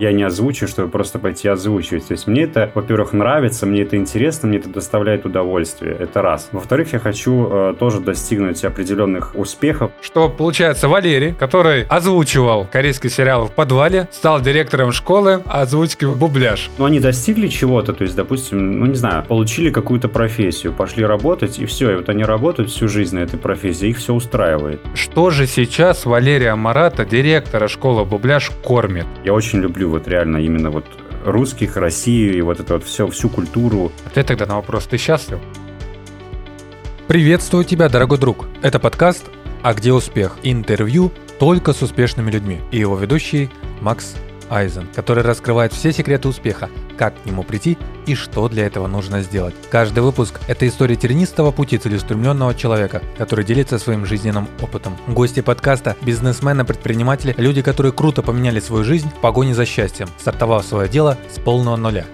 Я не озвучу, чтобы просто пойти озвучивать. То есть мне это, во-первых, нравится, мне это интересно, мне это доставляет удовольствие. Это раз. Во-вторых, я хочу э, тоже достигнуть определенных успехов. Что получается, Валерий, который озвучивал корейский сериал в подвале, стал директором школы озвучки бубляж. Но они достигли чего-то, то есть, допустим, ну не знаю, получили какую-то профессию, пошли работать, и все, и вот они работают всю жизнь на этой профессии, их все устраивает. Что же сейчас Валерия Марата, директора школы бубляж, кормит? Я очень люблю вот реально именно вот русских, Россию и вот это вот все, всю культуру. Ответ тогда на вопрос, ты счастлив? Приветствую тебя, дорогой друг. Это подкаст «А где успех?» Интервью только с успешными людьми. И его ведущий Макс Айзен, который раскрывает все секреты успеха, как к нему прийти и что для этого нужно сделать. Каждый выпуск – это история тернистого пути целеустремленного человека, который делится своим жизненным опытом. Гости подкаста – бизнесмены, предприниматели, люди, которые круто поменяли свою жизнь в погоне за счастьем, стартовав свое дело с полного нуля.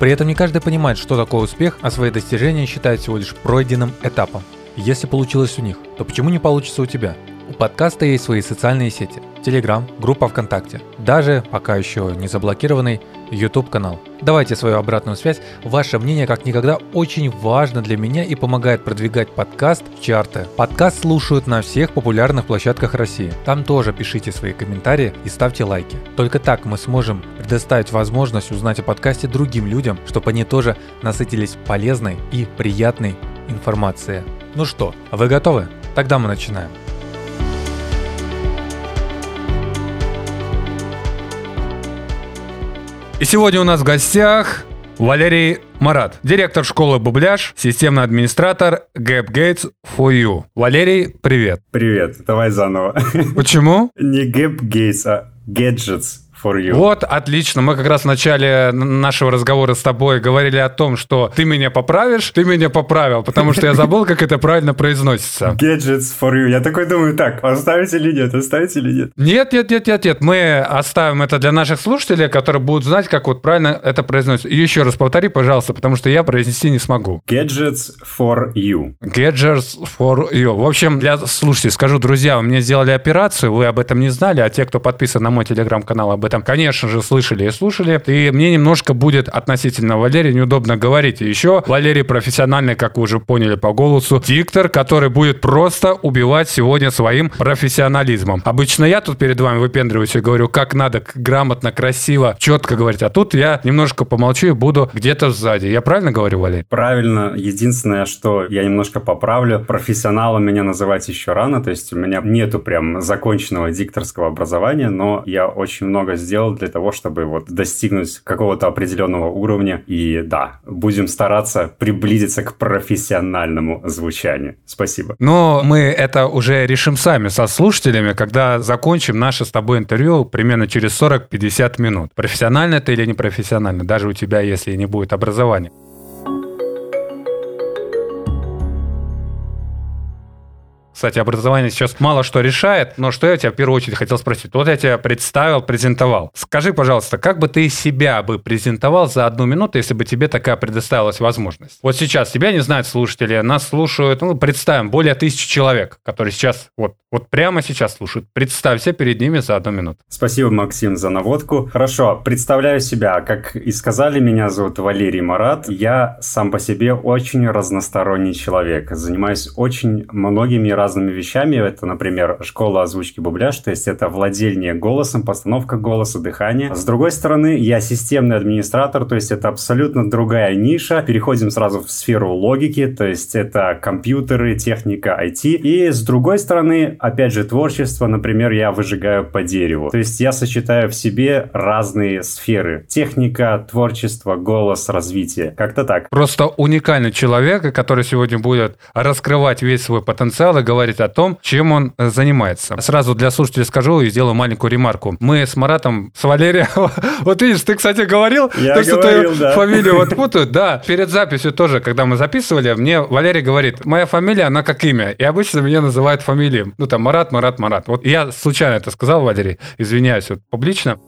При этом не каждый понимает, что такое успех, а свои достижения считает всего лишь пройденным этапом. Если получилось у них, то почему не получится у тебя? У подкаста есть свои социальные сети. Телеграм, группа ВКонтакте, даже пока еще не заблокированный YouTube канал. Давайте свою обратную связь. Ваше мнение как никогда очень важно для меня и помогает продвигать подкаст в чарты. Подкаст слушают на всех популярных площадках России. Там тоже пишите свои комментарии и ставьте лайки. Только так мы сможем предоставить возможность узнать о подкасте другим людям, чтобы они тоже насытились полезной и приятной информацией. Ну что, вы готовы? Тогда мы начинаем. И сегодня у нас в гостях Валерий Марат, директор школы Бубляж, системный администратор Gap Gates for You. Валерий, привет. Привет, давай заново. Почему? Не Gap Gates, а Gadgets for you. Вот, отлично. Мы как раз в начале нашего разговора с тобой говорили о том, что ты меня поправишь, ты меня поправил, потому что я забыл, как это правильно произносится. Gadgets for you. Я такой думаю, так, оставить или нет, оставить или нет? Нет, нет, нет, нет, нет. Мы оставим это для наших слушателей, которые будут знать, как вот правильно это произносится. И еще раз повтори, пожалуйста, потому что я произнести не смогу. Gadgets for you. Gadgets for you. В общем, для слушателей скажу, друзья, меня сделали операцию, вы об этом не знали, а те, кто подписан на мой телеграм-канал, об этом, конечно же, слышали и слушали. И мне немножко будет относительно Валерия неудобно говорить. И еще Валерий профессиональный, как вы уже поняли по голосу, диктор, который будет просто убивать сегодня своим профессионализмом. Обычно я тут перед вами выпендриваюсь и говорю, как надо грамотно, красиво, четко говорить. А тут я немножко помолчу и буду где-то сзади. Я правильно говорю, Валерий? Правильно. Единственное, что я немножко поправлю, профессионалом меня называть еще рано, то есть у меня нету прям законченного дикторского образования, но я очень много сделал для того, чтобы вот достигнуть какого-то определенного уровня. И да, будем стараться приблизиться к профессиональному звучанию. Спасибо. Но мы это уже решим сами со слушателями, когда закончим наше с тобой интервью примерно через 40-50 минут. Профессионально это или не профессионально, даже у тебя, если не будет образования. Кстати, образование сейчас мало что решает, но что я тебя в первую очередь хотел спросить? Вот я тебя представил, презентовал. Скажи, пожалуйста, как бы ты себя бы презентовал за одну минуту, если бы тебе такая предоставилась возможность? Вот сейчас тебя не знают слушатели, нас слушают, ну, представим, более тысячи человек, которые сейчас, вот, вот прямо сейчас слушают. Представься перед ними за одну минуту. Спасибо, Максим, за наводку. Хорошо, представляю себя. Как и сказали, меня зовут Валерий Марат. Я сам по себе очень разносторонний человек. Занимаюсь очень многими разными разными вещами. Это, например, школа озвучки бубляж, то есть это владение голосом, постановка голоса, дыхание. С другой стороны, я системный администратор, то есть это абсолютно другая ниша. Переходим сразу в сферу логики, то есть это компьютеры, техника, IT. И с другой стороны, опять же, творчество, например, я выжигаю по дереву. То есть я сочетаю в себе разные сферы. Техника, творчество, голос, развитие. Как-то так. Просто уникальный человек, который сегодня будет раскрывать весь свой потенциал и говорить говорить о том, чем он э, занимается. Сразу для слушателей скажу и сделаю маленькую ремарку. Мы с Маратом, с Валерием, вот видишь, ты, кстати, говорил, Я то, что говорил, ты да. фамилию вот путают. Да, перед записью тоже, когда мы записывали, мне Валерий говорит, моя фамилия, она как имя. И обычно меня называют фамилией. Ну, там, Марат, Марат, Марат. Вот я случайно это сказал, Валерий, извиняюсь вот публично.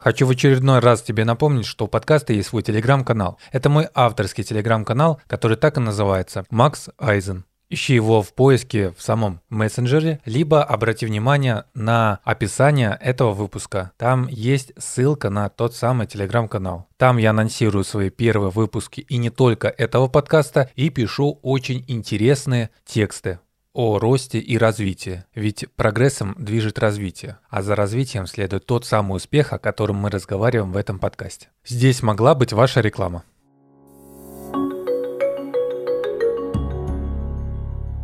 Хочу в очередной раз тебе напомнить, что у подкаста есть свой телеграм-канал. Это мой авторский телеграм-канал, который так и называется – Макс Айзен. Ищи его в поиске в самом мессенджере, либо обрати внимание на описание этого выпуска. Там есть ссылка на тот самый телеграм-канал. Там я анонсирую свои первые выпуски и не только этого подкаста, и пишу очень интересные тексты о росте и развитии. Ведь прогрессом движет развитие, а за развитием следует тот самый успех, о котором мы разговариваем в этом подкасте. Здесь могла быть ваша реклама.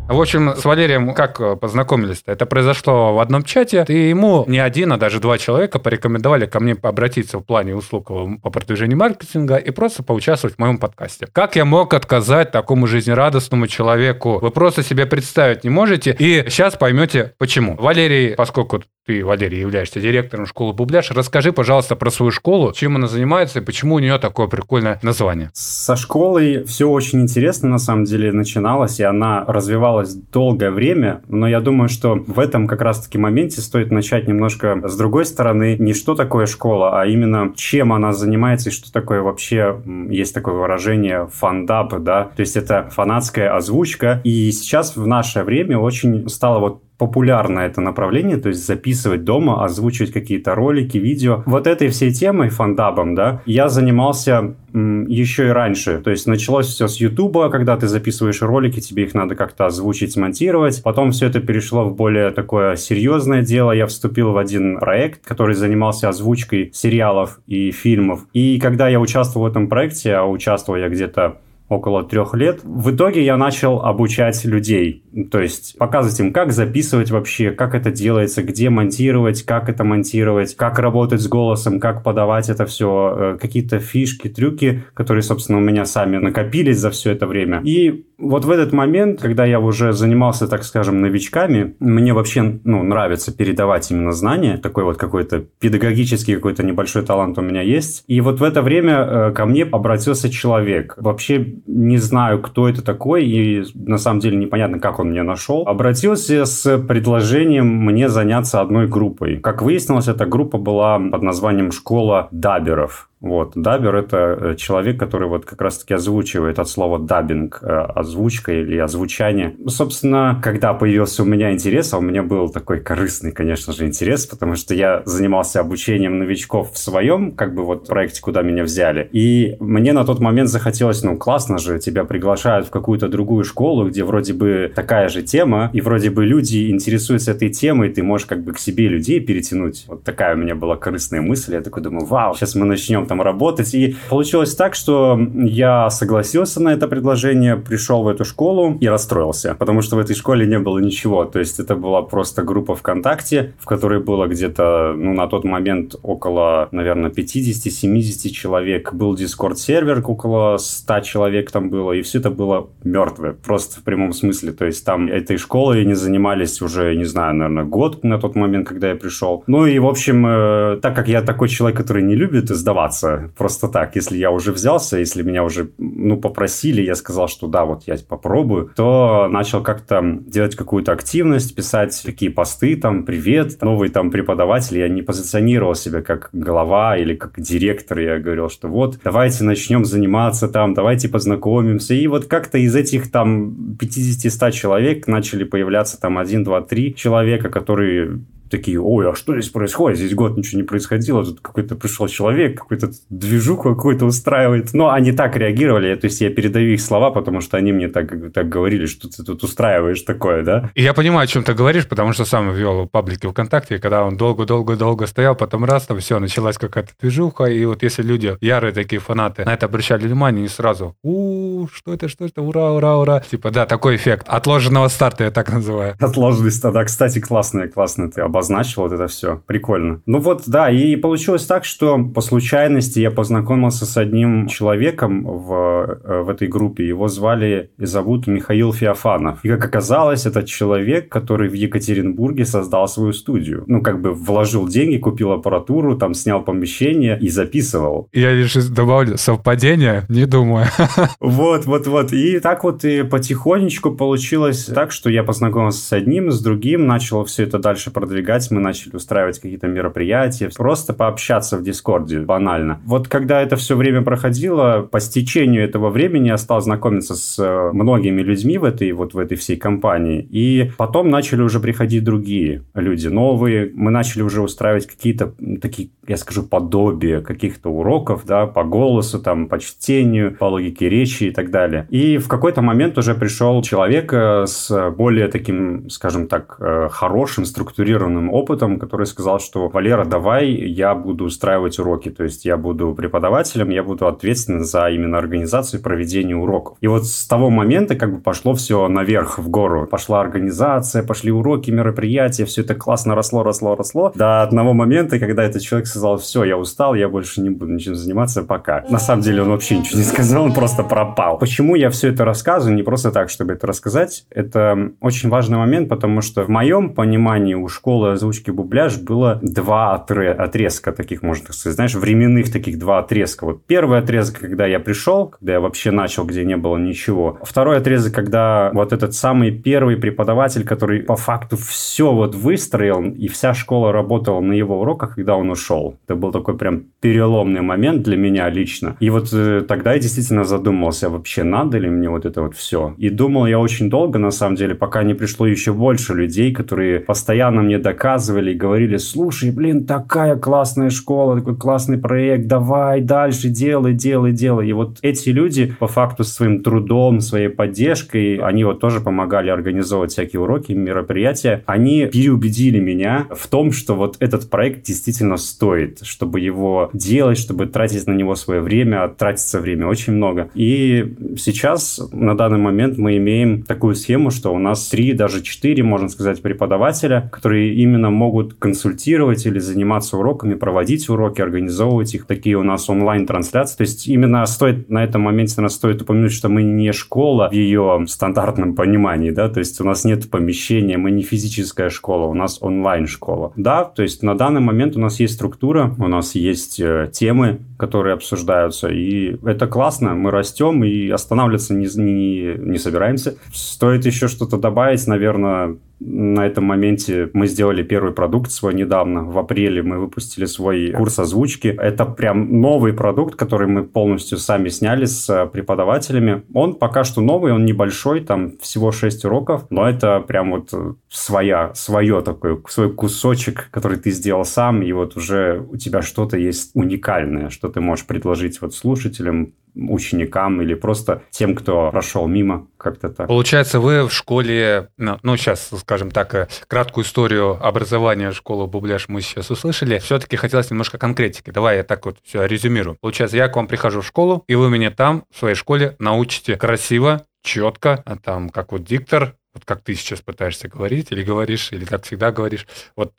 В общем, с Валерием как э, познакомились-то? Это произошло в одном чате. И ему не один, а даже два человека порекомендовали ко мне обратиться в плане услуг по продвижению маркетинга и просто поучаствовать в моем подкасте. Как я мог отказать такому жизнерадостному человеку? Вы просто себе представить не можете. И сейчас поймете, почему. Валерий, поскольку ты, Валерий, являешься директором школы Бубляш. Расскажи, пожалуйста, про свою школу, чем она занимается и почему у нее такое прикольное название. Со школой все очень интересно, на самом деле, начиналось, и она развивалась долгое время, но я думаю, что в этом как раз-таки моменте стоит начать немножко с другой стороны, не что такое школа, а именно чем она занимается и что такое вообще, есть такое выражение фандап, да, то есть это фанатская озвучка, и сейчас в наше время очень стало вот популярно это направление, то есть записывать дома, озвучивать какие-то ролики, видео. Вот этой всей темой, фандабом, да, я занимался м, еще и раньше. То есть началось все с Ютуба, когда ты записываешь ролики, тебе их надо как-то озвучить, смонтировать. Потом все это перешло в более такое серьезное дело. Я вступил в один проект, который занимался озвучкой сериалов и фильмов. И когда я участвовал в этом проекте, а участвовал я где-то около трех лет. В итоге я начал обучать людей, то есть показывать им, как записывать вообще, как это делается, где монтировать, как это монтировать, как работать с голосом, как подавать это все, э, какие-то фишки, трюки, которые, собственно, у меня сами накопились за все это время. И вот в этот момент, когда я уже занимался, так скажем, новичками, мне вообще ну, нравится передавать именно знания, такой вот какой-то педагогический какой-то небольшой талант у меня есть. И вот в это время э, ко мне обратился человек. Вообще не знаю, кто это такой, и на самом деле непонятно, как он меня нашел. Обратился с предложением мне заняться одной группой. Как выяснилось, эта группа была под названием «Школа даберов». Вот. Дабер – это э, человек, который вот как раз-таки озвучивает от слова дабинг, э, озвучка или озвучание. Собственно, когда появился у меня интерес, а у меня был такой корыстный, конечно же, интерес, потому что я занимался обучением новичков в своем, как бы вот проекте, куда меня взяли. И мне на тот момент захотелось, ну, классно же, тебя приглашают в какую-то другую школу, где вроде бы такая же тема, и вроде бы люди интересуются этой темой, ты можешь как бы к себе людей перетянуть. Вот такая у меня была корыстная мысль. Я такой думаю, вау, сейчас мы начнем там работать. И получилось так, что я согласился на это предложение, пришел в эту школу и расстроился, потому что в этой школе не было ничего. То есть это была просто группа ВКонтакте, в которой было где-то, ну, на тот момент около, наверное, 50-70 человек. Был Discord-сервер, около 100 человек там было, и все это было мертвое, просто в прямом смысле. То есть там этой школой не занимались уже, не знаю, наверное, год на тот момент, когда я пришел. Ну и, в общем, э, так как я такой человек, который не любит сдаваться, заниматься просто так. Если я уже взялся, если меня уже, ну, попросили, я сказал, что да, вот я попробую, то начал как-то делать какую-то активность, писать такие посты, там, привет, новый там преподаватель. Я не позиционировал себя как глава или как директор. Я говорил, что вот, давайте начнем заниматься там, давайте познакомимся. И вот как-то из этих там 50-100 человек начали появляться там 1, 2, 3 человека, которые такие, ой, а что здесь происходит? Здесь год ничего не происходило, тут какой-то пришел человек, какой-то движух какой-то устраивает. Но они так реагировали, то есть я передаю их слова, потому что они мне так, так говорили, что ты тут устраиваешь такое, да? И я понимаю, о чем ты говоришь, потому что сам вел паблики ВКонтакте, когда он долго-долго-долго стоял, потом раз, там все, началась какая-то движуха, и вот если люди, ярые такие фанаты, на это обращали внимание, не сразу, у что это, что это, ура, ура, ура. Типа, да, такой эффект отложенного старта, я так называю. Отложенность, да, кстати, классная, классная ты обозначил вот это все. Прикольно. Ну вот, да, и получилось так, что по случайности я познакомился с одним человеком в, э, в этой группе. Его звали и зовут Михаил Феофанов. И как оказалось, это человек, который в Екатеринбурге создал свою студию. Ну, как бы вложил деньги, купил аппаратуру, там снял помещение и записывал. Я лишь добавлю, совпадение? Не думаю. Вот, вот, вот. И так вот и потихонечку получилось так, что я познакомился с одним, с другим, начал все это дальше продвигать продвигать, мы начали устраивать какие-то мероприятия, просто пообщаться в Дискорде, банально. Вот когда это все время проходило, по стечению этого времени я стал знакомиться с э, многими людьми в этой вот в этой всей компании, и потом начали уже приходить другие люди, новые. Мы начали уже устраивать какие-то такие, я скажу, подобия каких-то уроков, да, по голосу, там, по чтению, по логике речи и так далее. И в какой-то момент уже пришел человек э, с более таким, скажем так, э, хорошим, структурированным опытом, который сказал, что Валера, давай я буду устраивать уроки, то есть я буду преподавателем, я буду ответственен за именно организацию и проведение уроков. И вот с того момента как бы пошло все наверх, в гору. Пошла организация, пошли уроки, мероприятия, все это классно росло, росло, росло. До одного момента, когда этот человек сказал, все, я устал, я больше не буду ничем заниматься, пока. На самом деле он вообще ничего не сказал, он просто пропал. Почему я все это рассказываю? Не просто так, чтобы это рассказать. Это очень важный момент, потому что в моем понимании у школы озвучки бубляж было два отрезка таких, можно сказать, знаешь, временных таких два отрезка. Вот первый отрезок, когда я пришел, когда я вообще начал, где не было ничего. Второй отрезок, когда вот этот самый первый преподаватель, который по факту все вот выстроил, и вся школа работала на его уроках, когда он ушел. Это был такой прям переломный момент для меня лично. И вот э, тогда я действительно задумался, вообще надо ли мне вот это вот все. И думал я очень долго, на самом деле, пока не пришло еще больше людей, которые постоянно мне доказывали и говорили, слушай, блин, такая классная школа, такой классный проект, давай дальше, делай, делай, делай. И вот эти люди по факту своим трудом, своей поддержкой, они вот тоже помогали организовывать всякие уроки, мероприятия. Они переубедили меня в том, что вот этот проект действительно стоит, чтобы его делать, чтобы тратить на него свое время, тратится время очень много. И сейчас, на данный момент, мы имеем такую схему, что у нас три, даже четыре, можно сказать, преподавателя, которые именно могут консультировать или заниматься уроками, проводить уроки, организовывать их. Такие у нас онлайн-трансляции. То есть именно стоит на этом моменте, наверное, стоит упомянуть, что мы не школа в ее стандартном понимании, да, то есть у нас нет помещения, мы не физическая школа, у нас онлайн-школа. Да, то есть на данный момент у нас есть структура, у нас есть э, темы, которые обсуждаются, и это классно, мы растем и останавливаться не, не, не собираемся. Стоит еще что-то добавить, наверное, на этом моменте мы сделали первый продукт свой недавно. В апреле мы выпустили свой курс озвучки. Это прям новый продукт, который мы полностью сами сняли с э, преподавателями. Он пока что новый, он небольшой, там всего 6 уроков, но это прям вот своя, свое такой, свой кусочек, который ты сделал сам, и вот уже у тебя что-то есть уникальное, что ты можешь предложить вот слушателям, ученикам или просто тем, кто прошел мимо, как-то так. Получается, вы в школе, ну, сейчас, скажем так, э, краткую историю образования школы Бубляш мы сейчас услышали. Все-таки хотелось немножко конкретики. Давай я так вот все резюмирую. Получается, я к вам прихожу в школу, и вы меня там, в своей школе, научите красиво, четко, а там, как вот диктор, вот как ты сейчас пытаешься говорить, или говоришь, или как всегда говоришь, вот,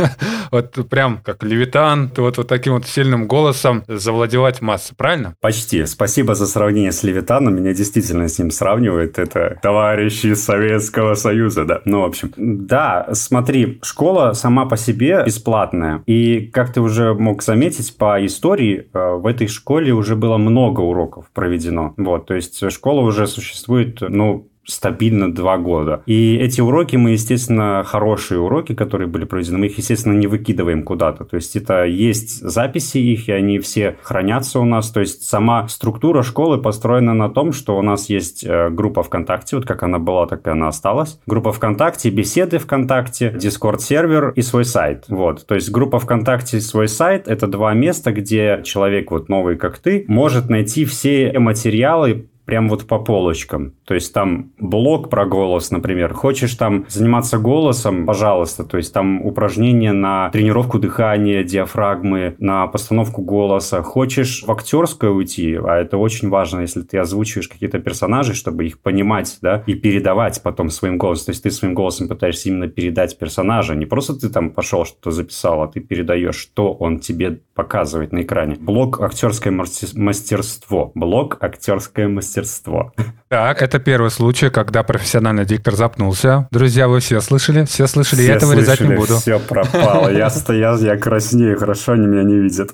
вот прям как левитан, вот, вот таким вот сильным голосом завладевать массой, правильно? Почти. Спасибо за сравнение с левитаном. Меня действительно с ним сравнивают. Это товарищи Советского Союза, да. Ну, в общем, да, смотри, школа сама по себе бесплатная. И, как ты уже мог заметить, по истории э, в этой школе уже было много уроков проведено. Вот, то есть школа уже существует, ну, стабильно два года. И эти уроки мы, естественно, хорошие уроки, которые были проведены, мы их, естественно, не выкидываем куда-то. То есть это есть записи их, и они все хранятся у нас. То есть сама структура школы построена на том, что у нас есть э, группа ВКонтакте, вот как она была, так и она осталась. Группа ВКонтакте, беседы ВКонтакте, Discord-сервер и свой сайт. Вот. То есть группа ВКонтакте и свой сайт – это два места, где человек вот новый, как ты, может найти все материалы прям вот по полочкам. То есть там блок про голос, например. Хочешь там заниматься голосом, пожалуйста. То есть там упражнения на тренировку дыхания, диафрагмы, на постановку голоса. Хочешь в актерское уйти, а это очень важно, если ты озвучиваешь какие-то персонажи, чтобы их понимать, да, и передавать потом своим голосом. То есть ты своим голосом пытаешься именно передать персонажа. Не просто ты там пошел, что-то записал, а ты передаешь, что он тебе показывает на экране. Блок актерское мастерство. Блок актерское мастерство мастерство. Так, это первый случай, когда профессиональный диктор запнулся. Друзья, вы все слышали? Все слышали, все я этого вырезать не буду. Все пропало. Я стоял, я краснею, хорошо, они меня не видят.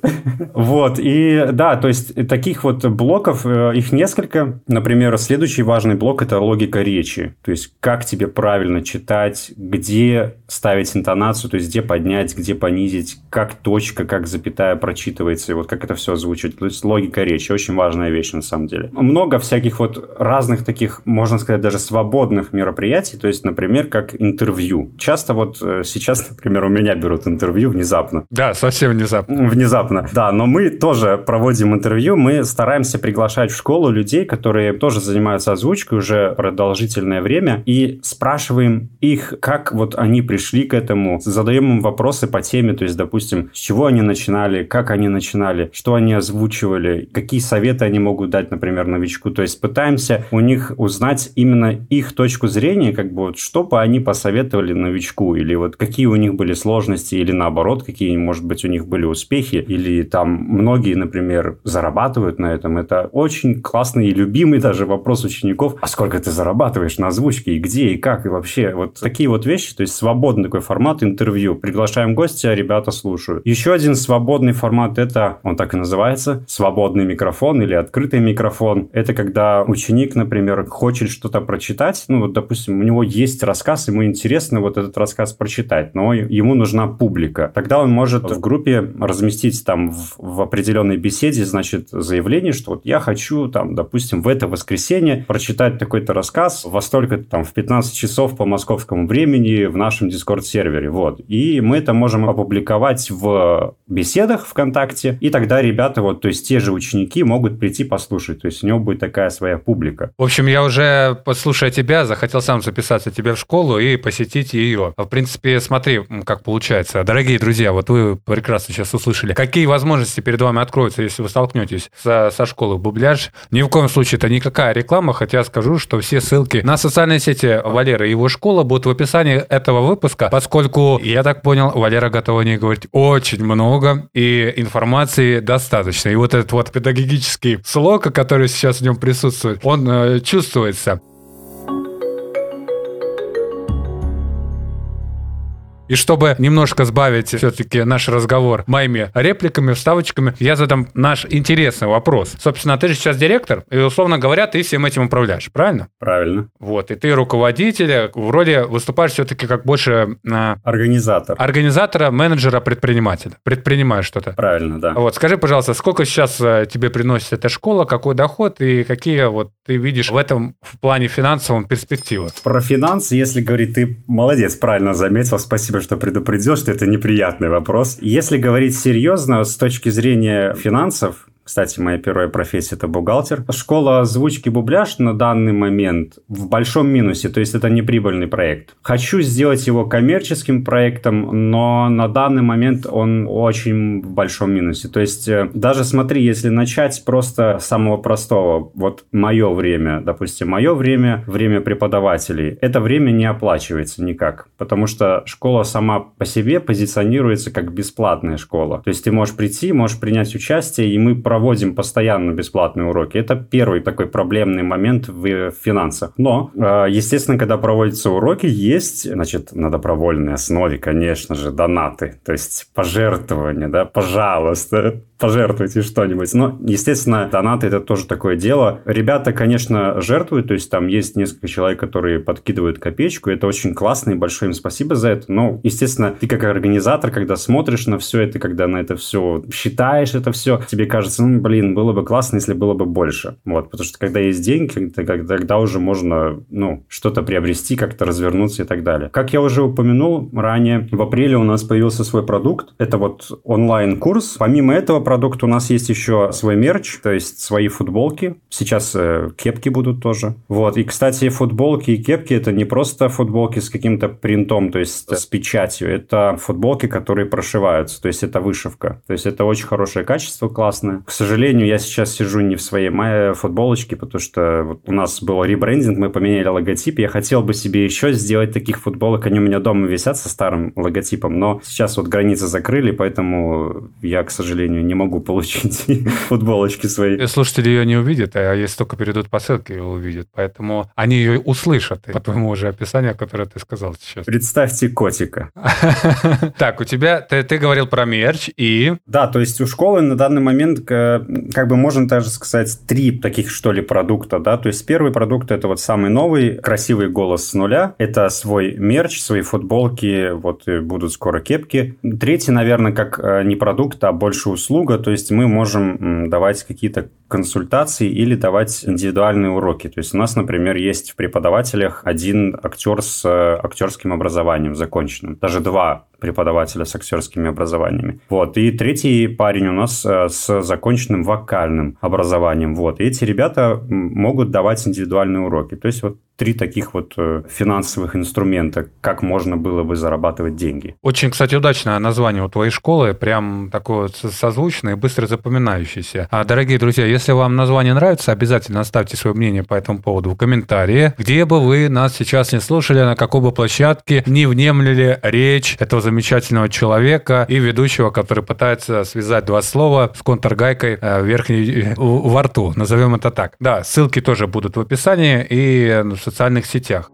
Вот, и да, то есть таких вот блоков, э, их несколько. Например, следующий важный блок – это логика речи. То есть как тебе правильно читать, где ставить интонацию, то есть где поднять, где понизить, как точка, как запятая прочитывается, и вот как это все озвучить. То есть логика речи – очень важная вещь на самом деле. Много всяких вот разных разных таких, можно сказать, даже свободных мероприятий, то есть, например, как интервью. Часто вот э, сейчас, например, у меня берут интервью внезапно. Да, совсем внезапно. Внезапно, да, но мы тоже проводим интервью, мы стараемся приглашать в школу людей, которые тоже занимаются озвучкой уже продолжительное время, и спрашиваем их, как вот они пришли к этому, задаем им вопросы по теме, то есть, допустим, с чего они начинали, как они начинали, что они озвучивали, какие советы они могут дать, например, новичку, то есть пытаемся у них узнать именно их точку зрения, как бы вот что бы они посоветовали новичку, или вот какие у них были сложности, или наоборот, какие, может быть, у них были успехи, или там многие, например, зарабатывают на этом. Это очень классный и любимый даже вопрос учеников. А сколько ты зарабатываешь на озвучке, и где, и как, и вообще. Вот такие вот вещи, то есть свободный такой формат интервью. Приглашаем гостя, ребята слушают. Еще один свободный формат, это, он так и называется, свободный микрофон или открытый микрофон. Это когда ученик, например, хочет что-то прочитать, ну вот, допустим, у него есть рассказ, ему интересно вот этот рассказ прочитать, но ему нужна публика. Тогда он может в группе разместить там в, в определенной беседе, значит, заявление, что вот я хочу там, допустим, в это воскресенье прочитать такой-то рассказ во столько там в 15 часов по московскому времени в нашем Discord-сервере, вот. И мы это можем опубликовать в беседах ВКонтакте, и тогда ребята, вот, то есть те же ученики могут прийти послушать, то есть у него будет такая своя публика. В общем, я уже, послушая тебя, захотел сам записаться тебе в школу и посетить ее. В принципе, смотри, как получается. Дорогие друзья, вот вы прекрасно сейчас услышали, какие возможности перед вами откроются, если вы столкнетесь со, со школой Бубляж. Ни в коем случае это никакая реклама, хотя скажу, что все ссылки на социальные сети Валеры и его школа будут в описании этого выпуска, поскольку, я так понял, Валера готова не говорить очень много, и информации достаточно. И вот этот вот педагогический слог, который сейчас в нем присутствует, он э, чувствуется. И чтобы немножко сбавить все-таки наш разговор моими репликами, вставочками, я задам наш интересный вопрос. Собственно, ты же сейчас директор, и, условно говоря, ты всем этим управляешь, правильно? Правильно. Вот, и ты руководитель, вроде выступаешь все-таки как больше... на Организатор. Организатора, менеджера, предпринимателя. Предпринимаешь что-то. Правильно, да. Вот, скажи, пожалуйста, сколько сейчас э, тебе приносит эта школа, какой доход и какие вот ты видишь в этом в плане финансовом перспективы? Про финансы, если говорить, ты молодец, правильно заметил, спасибо спасибо, что предупредил, что это неприятный вопрос. Если говорить серьезно, с точки зрения финансов, кстати, моя первая профессия – это бухгалтер. Школа озвучки «Бубляж» на данный момент в большом минусе, то есть это не прибыльный проект. Хочу сделать его коммерческим проектом, но на данный момент он очень в большом минусе. То есть э, даже смотри, если начать просто с самого простого, вот мое время, допустим, мое время, время преподавателей, это время не оплачивается никак, потому что школа сама по себе позиционируется как бесплатная школа. То есть ты можешь прийти, можешь принять участие, и мы проводим постоянно бесплатные уроки. Это первый такой проблемный момент в финансах. Но, э, естественно, когда проводятся уроки, есть, значит, на добровольной основе, конечно же, донаты, то есть пожертвования, да, пожалуйста, пожертвуйте что-нибудь. Но, естественно, донаты это тоже такое дело. Ребята, конечно, жертвуют, то есть там есть несколько человек, которые подкидывают копеечку, это очень классно и большое им спасибо за это. Но, естественно, ты как организатор, когда смотришь на все это, когда на это все считаешь это все, тебе кажется, ну, блин, было бы классно, если было бы больше. Вот, потому что когда есть деньги, тогда уже можно, ну, что-то приобрести, как-то развернуться и так далее. Как я уже упомянул ранее, в апреле у нас появился свой продукт. Это вот онлайн-курс. Помимо этого продукта у нас есть еще свой мерч, то есть свои футболки. Сейчас э, кепки будут тоже. Вот. И, кстати, футболки и кепки это не просто футболки с каким-то принтом, то есть с печатью. Это футболки, которые прошиваются, то есть это вышивка. То есть это очень хорошее качество, классное. К сожалению, я сейчас сижу не в своей моей футболочке, потому что вот у нас был ребрендинг, мы поменяли логотип. Я хотел бы себе еще сделать таких футболок. Они у меня дома висят со старым логотипом, но сейчас вот границы закрыли, поэтому я, к сожалению, не не могу получить футболочки свои. Слушатели ее не увидят, а если только перейдут по ссылке, ее увидят. Поэтому они ее услышат по твоему уже описанию, которое ты сказал сейчас. Представьте котика. Так, у тебя, ты, говорил про мерч и... Да, то есть у школы на данный момент, как бы можно даже сказать, три таких, что ли, продукта, да, то есть первый продукт это вот самый новый, красивый голос с нуля, это свой мерч, свои футболки, вот будут скоро кепки. Третий, наверное, как э, не продукт, а больше услуга, то есть мы можем давать какие-то консультации или давать индивидуальные уроки. То есть у нас, например, есть в преподавателях один актер с э, актерским образованием законченным, даже два преподавателя с актерскими образованиями. Вот. И третий парень у нас э, с законченным вокальным образованием. Вот. И эти ребята могут давать индивидуальные уроки. То есть вот три таких вот э, финансовых инструмента, как можно было бы зарабатывать деньги. Очень, кстати, удачное название у твоей школы, прям такое созвучное и быстро запоминающееся. А, дорогие друзья, если вам название нравится, обязательно оставьте свое мнение по этому поводу в комментарии, где бы вы нас сейчас не слушали, на какой бы площадке не внемлили речь этого замечательного человека и ведущего, который пытается связать два слова с контргайкой э, верхней э, во рту, назовем это так. Да, ссылки тоже будут в описании и ну, социальных сетях.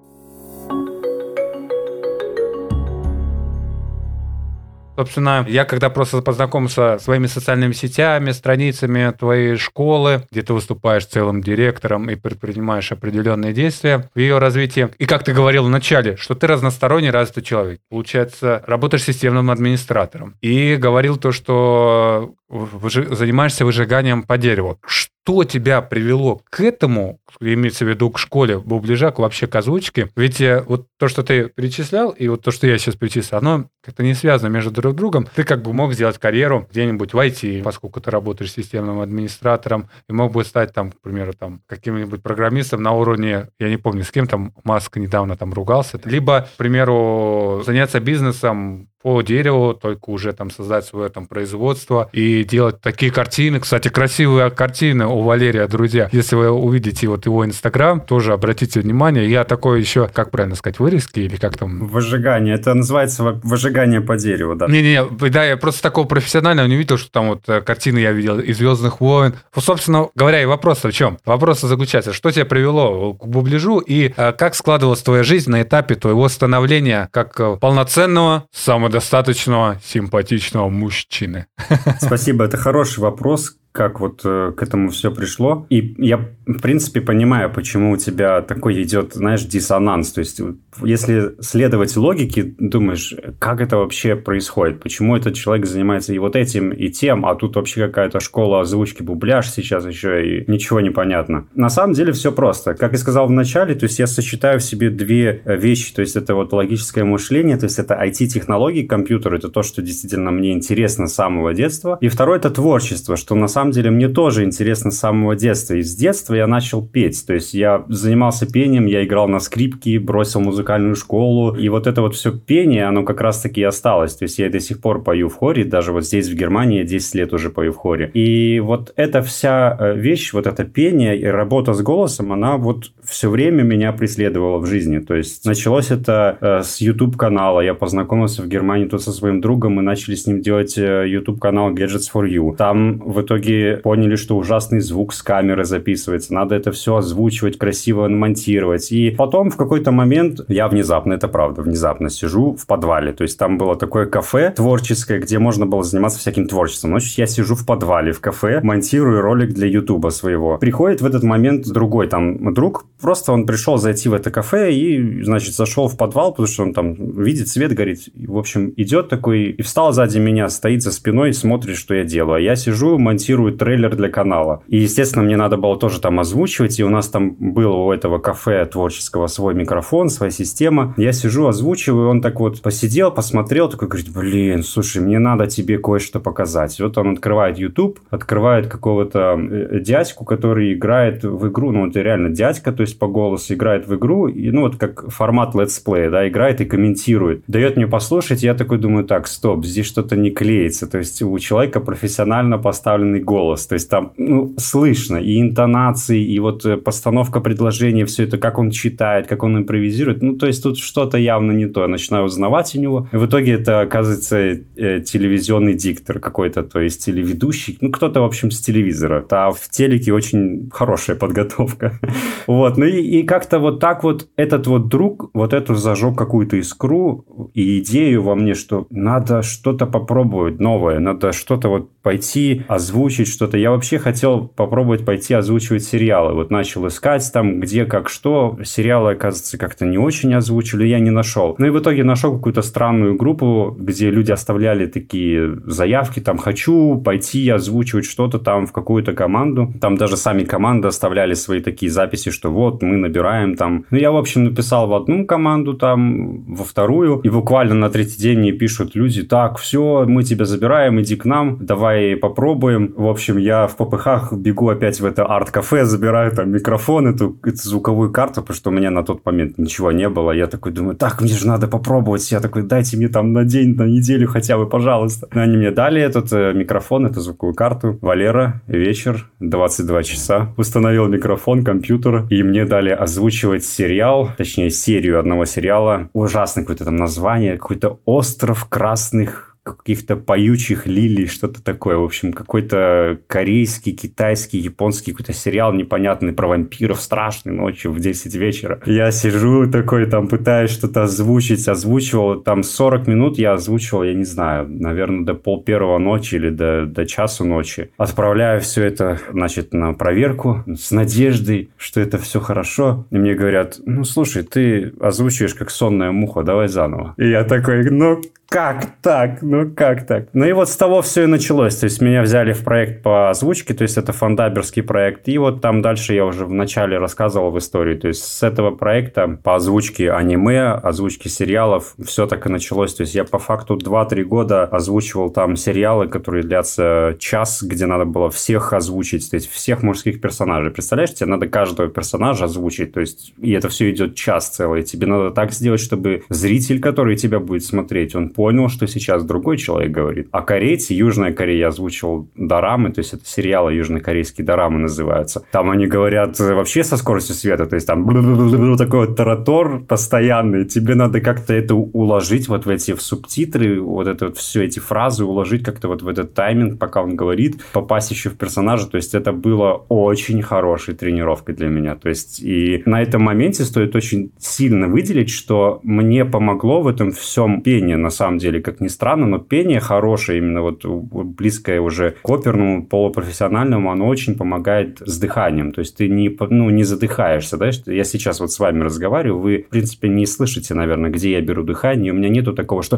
Собственно, я когда просто познакомился со своими социальными сетями, страницами твоей школы, где ты выступаешь целым директором и предпринимаешь определенные действия в ее развитии. И как ты говорил в начале, что ты разносторонний развитый человек. Получается, работаешь системным администратором. И говорил то, что занимаешься выжиганием по дереву. Что тебя привело к этому, имеется в виду к школе бубляжа, вообще к озвучке? Ведь э, вот то, что ты перечислял, и вот то, что я сейчас перечислил, оно как-то не связано между друг другом. Ты как бы мог сделать карьеру где-нибудь в IT, поскольку ты работаешь системным администратором, и мог бы стать там, к примеру, там каким-нибудь программистом на уровне, я не помню, с кем там Маск недавно там ругался, либо, к примеру, заняться бизнесом по дереву, только уже там создать свое там производство и делать такие картины. Кстати, красивые картины у Валерия, друзья. Если вы увидите вот его Инстаграм, тоже обратите внимание. Я такой еще, как правильно сказать, вырезки или как там? Выжигание. Это называется выжигание по дереву, да. Не-не-не, да, я просто такого профессионального не видел, что там вот э, картины я видел из «Звездных войн». Собственно говоря, и вопрос в чем? Вопрос заключается, что тебя привело к бубляжу и э, как складывалась твоя жизнь на этапе твоего становления как э, полноценного, самого достаточного симпатичного мужчины? Спасибо, это хороший вопрос как вот э, к этому все пришло. И я, в принципе, понимаю, почему у тебя такой идет, знаешь, диссонанс. То есть, если следовать логике, думаешь, как это вообще происходит? Почему этот человек занимается и вот этим, и тем, а тут вообще какая-то школа озвучки бубляж сейчас еще, и ничего не понятно. На самом деле все просто. Как я сказал в начале, то есть я сочетаю в себе две э, вещи. То есть это вот логическое мышление, то есть это IT-технологии, компьютер, это то, что действительно мне интересно с самого детства. И второе это творчество, что на самом самом деле мне тоже интересно с самого детства. И с детства я начал петь. То есть я занимался пением, я играл на скрипке, бросил музыкальную школу. И вот это вот все пение, оно как раз-таки осталось. То есть я до сих пор пою в хоре. Даже вот здесь в Германии я 10 лет уже пою в хоре. И вот эта вся э, вещь, вот это пение и работа с голосом, она вот все время меня преследовала в жизни. То есть началось это э, с YouTube-канала. Я познакомился в Германии тут со своим другом. Мы начали с ним делать э, YouTube-канал Gadgets for You. Там в итоге итоге поняли, что ужасный звук с камеры записывается, надо это все озвучивать, красиво монтировать. И потом в какой-то момент я внезапно, это правда, внезапно сижу в подвале. То есть там было такое кафе творческое, где можно было заниматься всяким творчеством. Значит, я сижу в подвале, в кафе, монтирую ролик для Ютуба своего. Приходит в этот момент другой там друг, просто он пришел зайти в это кафе и, значит, зашел в подвал, потому что он там видит свет, горит. В общем, идет такой и встал сзади меня, стоит за спиной и смотрит, что я делаю. А я сижу, монтирую монтирует трейлер для канала. И, естественно, мне надо было тоже там озвучивать, и у нас там был у этого кафе творческого свой микрофон, своя система. Я сижу, озвучиваю, он так вот посидел, посмотрел, такой говорит, блин, слушай, мне надо тебе кое-что показать. Вот он открывает YouTube, открывает какого-то э, дядьку, который играет в игру, ну, это реально дядька, то есть по голосу играет в игру, и, ну, вот как формат летсплея, да, играет и комментирует. Дает мне послушать, я такой думаю, так, стоп, здесь что-то не клеится, то есть у человека профессионально поставленный голос. То есть там ну, слышно и интонации, и вот э, постановка предложения, все это, как он читает, как он импровизирует. Ну, то есть тут что-то явно не то. Я начинаю узнавать у него. И в итоге это, оказывается, э, телевизионный диктор какой-то, то есть телеведущий. Ну, кто-то, в общем, с телевизора. А в телеке очень хорошая подготовка. Вот. Ну и, как-то вот так вот этот вот друг вот эту зажег какую-то искру и идею во мне, что надо что-то попробовать новое, надо что-то вот пойти озвучить что-то. Я вообще хотел попробовать пойти озвучивать сериалы. Вот начал искать там, где, как, что. Сериалы, оказывается, как-то не очень озвучили, я не нашел. Ну и в итоге нашел какую-то странную группу, где люди оставляли такие заявки, там, хочу пойти озвучивать что-то там в какую-то команду. Там даже сами команды оставляли свои такие записи, что вот, мы набираем там. Ну, я, в общем, написал в одну команду там, во вторую, и буквально на третий день мне пишут люди, так, все, мы тебя забираем, иди к нам, давай попробуем. В общем, я в попыхах бегу опять в это арт-кафе, забираю там микрофон, эту, эту звуковую карту, потому что у меня на тот момент ничего не было. Я такой думаю, так, мне же надо попробовать. Я такой, дайте мне там на день, на неделю хотя бы, пожалуйста. И они мне дали этот э, микрофон, эту звуковую карту. Валера, вечер, 22 часа. Установил микрофон, компьютер, и мне дали озвучивать сериал, точнее, серию одного сериала. Ужасное какое-то там название, какой-то «Остров красных каких-то поющих лилий, что-то такое. В общем, какой-то корейский, китайский, японский какой-то сериал непонятный про вампиров страшный ночью в 10 вечера. Я сижу такой, там, пытаюсь что-то озвучить, озвучивал, там 40 минут я озвучивал, я не знаю, наверное, до пол первого ночи или до, до часу ночи. Отправляю все это, значит, на проверку с надеждой, что это все хорошо. И мне говорят, ну, слушай, ты озвучиваешь как сонная муха, давай заново. И я такой, ну, как так? Ну как так? Ну и вот с того все и началось. То есть меня взяли в проект по озвучке, то есть это фондаберский проект. И вот там дальше я уже в начале рассказывал в истории. То есть с этого проекта по озвучке аниме, озвучке сериалов, все так и началось. То есть я по факту 2-3 года озвучивал там сериалы, которые длятся час, где надо было всех озвучить, то есть всех мужских персонажей. Представляешь, тебе надо каждого персонажа озвучить, то есть и это все идет час целый. Тебе надо так сделать, чтобы зритель, который тебя будет смотреть, он понял, что сейчас другой человек говорит. А корейцы, Южная Корея, озвучивал дорамы, то есть это сериалы южнокорейские дорамы называются. Там они говорят вообще со скоростью света, то есть там такой вот таратор постоянный. Тебе надо как-то это уложить вот в эти в субтитры, вот это вот все эти фразы уложить как-то вот в этот тайминг, пока он говорит, попасть еще в персонажа. То есть это было очень хорошей тренировкой для меня. То есть и на этом моменте стоит очень сильно выделить, что мне помогло в этом всем пение на самом деле, как ни странно, но пение хорошее, именно вот близкое уже к оперному, полупрофессиональному, оно очень помогает с дыханием. То есть ты не, ну, не задыхаешься, да? Я сейчас вот с вами разговариваю, вы, в принципе, не слышите, наверное, где я беру дыхание. У меня нету такого, что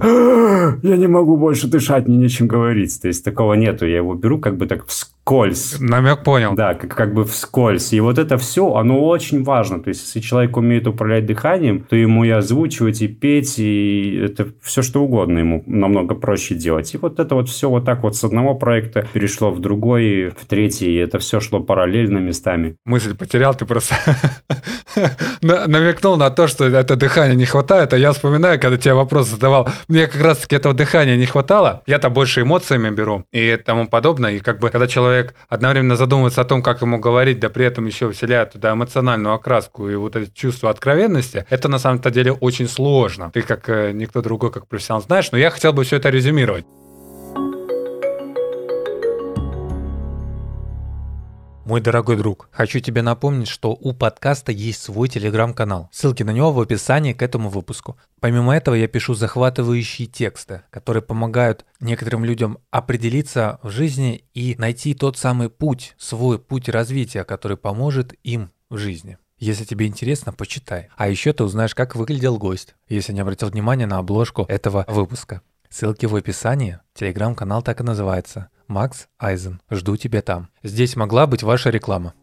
я не могу больше дышать, мне нечем говорить. То есть такого нету. Я его беру как бы так вскользь. Намек понял. Да, как, как бы вскользь. И вот это все, оно очень важно. То есть если человек умеет управлять дыханием, то ему и озвучивать, и петь, и это все что угодно угодно ему намного проще делать. И вот это вот все вот так вот с одного проекта перешло в другой, в третий, и это все шло параллельно местами. Мысль потерял, ты просто намекнул на то, что это дыхание не хватает, а я вспоминаю, когда тебе вопрос задавал, мне как раз-таки этого дыхания не хватало, я-то больше эмоциями беру и тому подобное, и как бы когда человек одновременно задумывается о том, как ему говорить, да при этом еще вселяет туда эмоциональную окраску и вот это чувство откровенности, это на самом-то деле очень сложно. Ты как э, никто другой, как профессионал знаешь, но я хотел бы все это резюмировать. Мой дорогой друг, хочу тебе напомнить, что у подкаста есть свой телеграм-канал. Ссылки на него в описании к этому выпуску. Помимо этого я пишу захватывающие тексты, которые помогают некоторым людям определиться в жизни и найти тот самый путь, свой путь развития, который поможет им в жизни. Если тебе интересно, почитай. А еще ты узнаешь, как выглядел гость, если не обратил внимания на обложку этого выпуска. Ссылки в описании. Телеграм-канал так и называется. Макс Айзен. Жду тебя там. Здесь могла быть ваша реклама.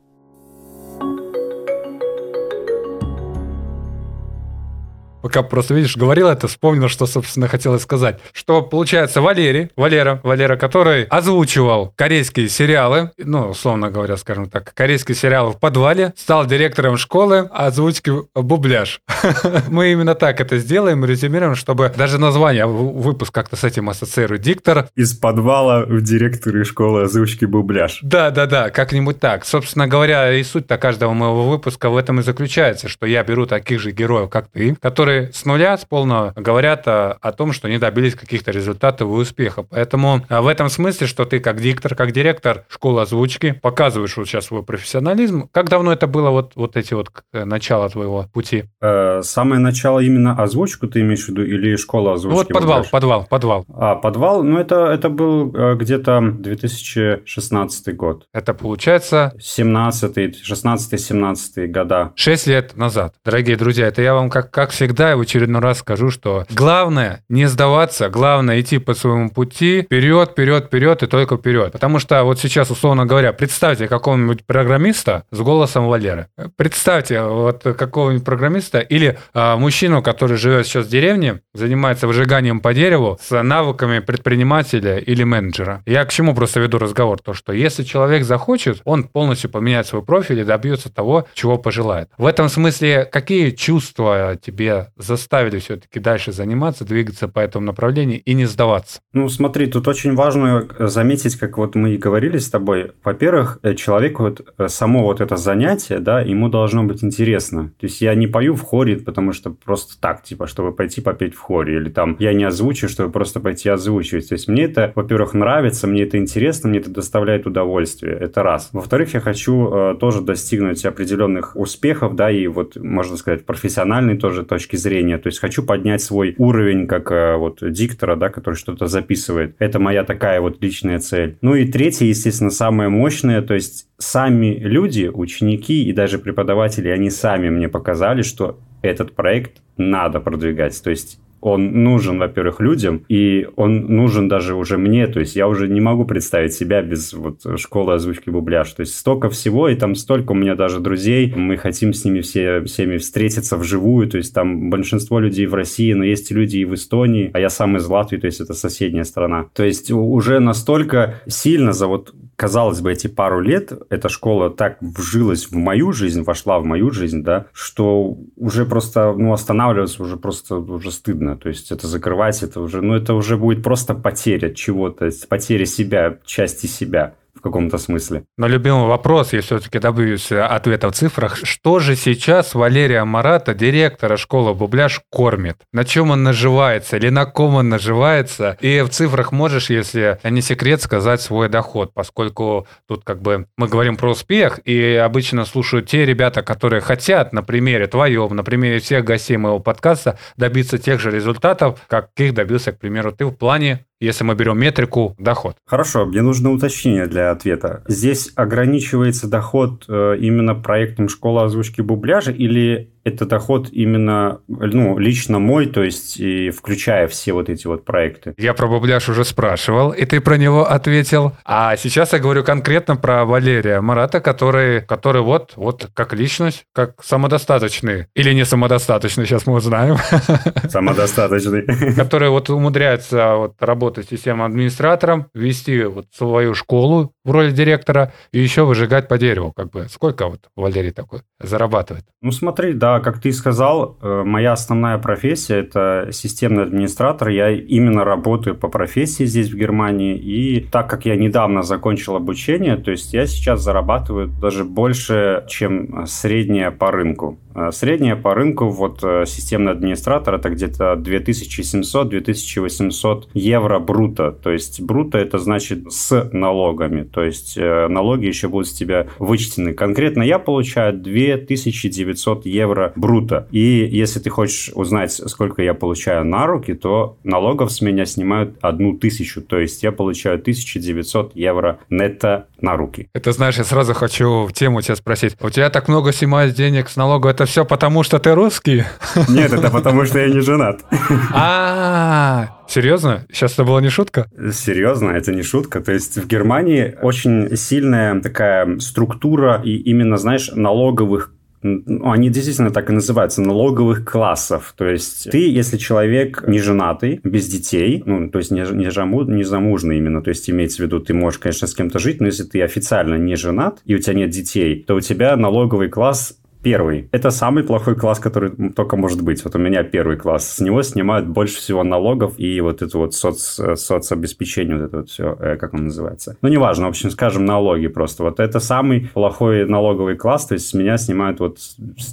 Пока просто, видишь, говорил это, вспомнил, что, собственно, хотелось сказать. Что, получается, Валерий, Валера, Валера, который озвучивал корейские сериалы, ну, условно говоря, скажем так, корейские сериалы в подвале, стал директором школы озвучки «Бубляж». Мы именно так это сделаем, резюмируем, чтобы даже название выпуск как-то с этим ассоциирует. Диктор. Из подвала в директоры школы озвучки «Бубляж». Да, да, да, как-нибудь так. Собственно говоря, и суть-то каждого моего выпуска в этом и заключается, что я беру таких же героев, как ты, которые с нуля, с полного говорят о, о том, что не добились каких-то результатов и успехов. Поэтому а, в этом смысле, что ты как диктор, как директор школы озвучки показываешь вот сейчас свой профессионализм. Как давно это было, вот, вот эти вот э, начала твоего пути? Э, самое начало именно озвучку ты имеешь в виду или школа озвучки? Вот подвал, подвал, подвал. А, подвал, ну это, это был э, где-то 2016 год. Это получается... 17 16-17 года. Шесть лет назад. Дорогие друзья, это я вам как, как всегда в очередной раз скажу, что главное не сдаваться, главное идти по своему пути вперед, вперед, вперед и только вперед. Потому что вот сейчас, условно говоря, представьте какого-нибудь программиста с голосом Валеры. Представьте вот какого-нибудь программиста или а, мужчину, который живет сейчас в деревне, занимается выжиганием по дереву с навыками предпринимателя или менеджера. Я к чему просто веду разговор? То, что если человек захочет, он полностью поменяет свой профиль и добьется того, чего пожелает. В этом смысле, какие чувства тебе заставили все-таки дальше заниматься, двигаться по этому направлению и не сдаваться? Ну, смотри, тут очень важно заметить, как вот мы и говорили с тобой. Во-первых, э, человеку вот э, само вот это занятие, да, ему должно быть интересно. То есть я не пою в хоре, потому что просто так, типа, чтобы пойти попеть в хоре. Или там я не озвучу, чтобы просто пойти озвучивать. То есть мне это, во-первых, нравится, мне это интересно, мне это доставляет удовольствие. Это раз. Во-вторых, я хочу э, тоже достигнуть определенных успехов, да, и вот, можно сказать, профессиональной тоже точки зрения. То есть хочу поднять свой уровень как э, вот диктора, да, который что-то записывает. Это моя такая вот личная цель. Ну и третье, естественно, самое мощное, то есть сами люди, ученики и даже преподаватели, они сами мне показали, что этот проект надо продвигать. То есть он нужен, во-первых, людям, и он нужен даже уже мне, то есть я уже не могу представить себя без вот школы озвучки бубляж, то есть столько всего, и там столько у меня даже друзей, мы хотим с ними все, всеми встретиться вживую, то есть там большинство людей в России, но есть люди и в Эстонии, а я сам из Латвии, то есть это соседняя страна. То есть уже настолько сильно за вот казалось бы, эти пару лет эта школа так вжилась в мою жизнь, вошла в мою жизнь, да, что уже просто, ну, останавливаться уже просто уже стыдно. То есть это закрывать, это уже, ну, это уже будет просто потеря чего-то, потеря себя, части себя в каком-то смысле. Но любимый вопрос, я все-таки добьюсь ответа в цифрах. Что же сейчас Валерия Марата, директора школы Бубляж, кормит? На чем он наживается или на ком он наживается? И в цифрах можешь, если не секрет, сказать свой доход, поскольку тут как бы мы говорим про успех, и обычно слушают те ребята, которые хотят на примере твоем, на примере всех гостей моего подкаста добиться тех же результатов, каких добился, к примеру, ты в плане если мы берем метрику, доход. Хорошо, мне нужно уточнение для ответа. Здесь ограничивается доход э, именно проектом школы озвучки бубляжа или это доход именно, ну, лично мой, то есть и включая все вот эти вот проекты. Я про бубляж уже спрашивал, и ты про него ответил. А сейчас я говорю конкретно про Валерия Марата, который, который вот, вот как личность, как самодостаточный. Или не самодостаточный, сейчас мы узнаем. Самодостаточный. Который вот умудряется вот работать системным администратором, вести вот свою школу в роли директора и еще выжигать по дереву. Как бы сколько вот Валерий такой зарабатывает? Ну смотри, да, как ты сказал, э, моя основная профессия – это системный администратор. Я именно работаю по профессии здесь, в Германии. И так как я недавно закончил обучение, то есть я сейчас зарабатываю даже больше, чем средняя по рынку. Э, средняя по рынку, вот э, системный администратор, это где-то 2700-2800 евро бруто. То есть бруто это значит с налогами. То есть налоги еще будут с тебя вычтены. Конкретно я получаю 2900 евро бруто. И если ты хочешь узнать, сколько я получаю на руки, то налогов с меня снимают одну тысячу. То есть я получаю 1900 евро нетто на руки. Это знаешь, я сразу хочу в тему тебя спросить. У тебя так много снимают денег с налога, это все потому, что ты русский? Нет, это потому, что я не женат. А, серьезно? Сейчас это была не шутка? Серьезно, это не шутка. То есть в Германии очень сильная такая структура и именно, знаешь, налоговых ну, они действительно так и называются, налоговых классов. То есть ты, если человек не женатый, без детей, ну, то есть не, не, жаму, не замужный именно, то есть имеется в виду, ты можешь, конечно, с кем-то жить, но если ты официально не женат, и у тебя нет детей, то у тебя налоговый класс Первый. Это самый плохой класс, который только может быть. Вот у меня первый класс. С него снимают больше всего налогов и вот это вот соц, соцобеспечение, вот это вот все, э, как он называется. Ну, неважно, в общем, скажем, налоги просто. Вот это самый плохой налоговый класс, то есть с меня снимают вот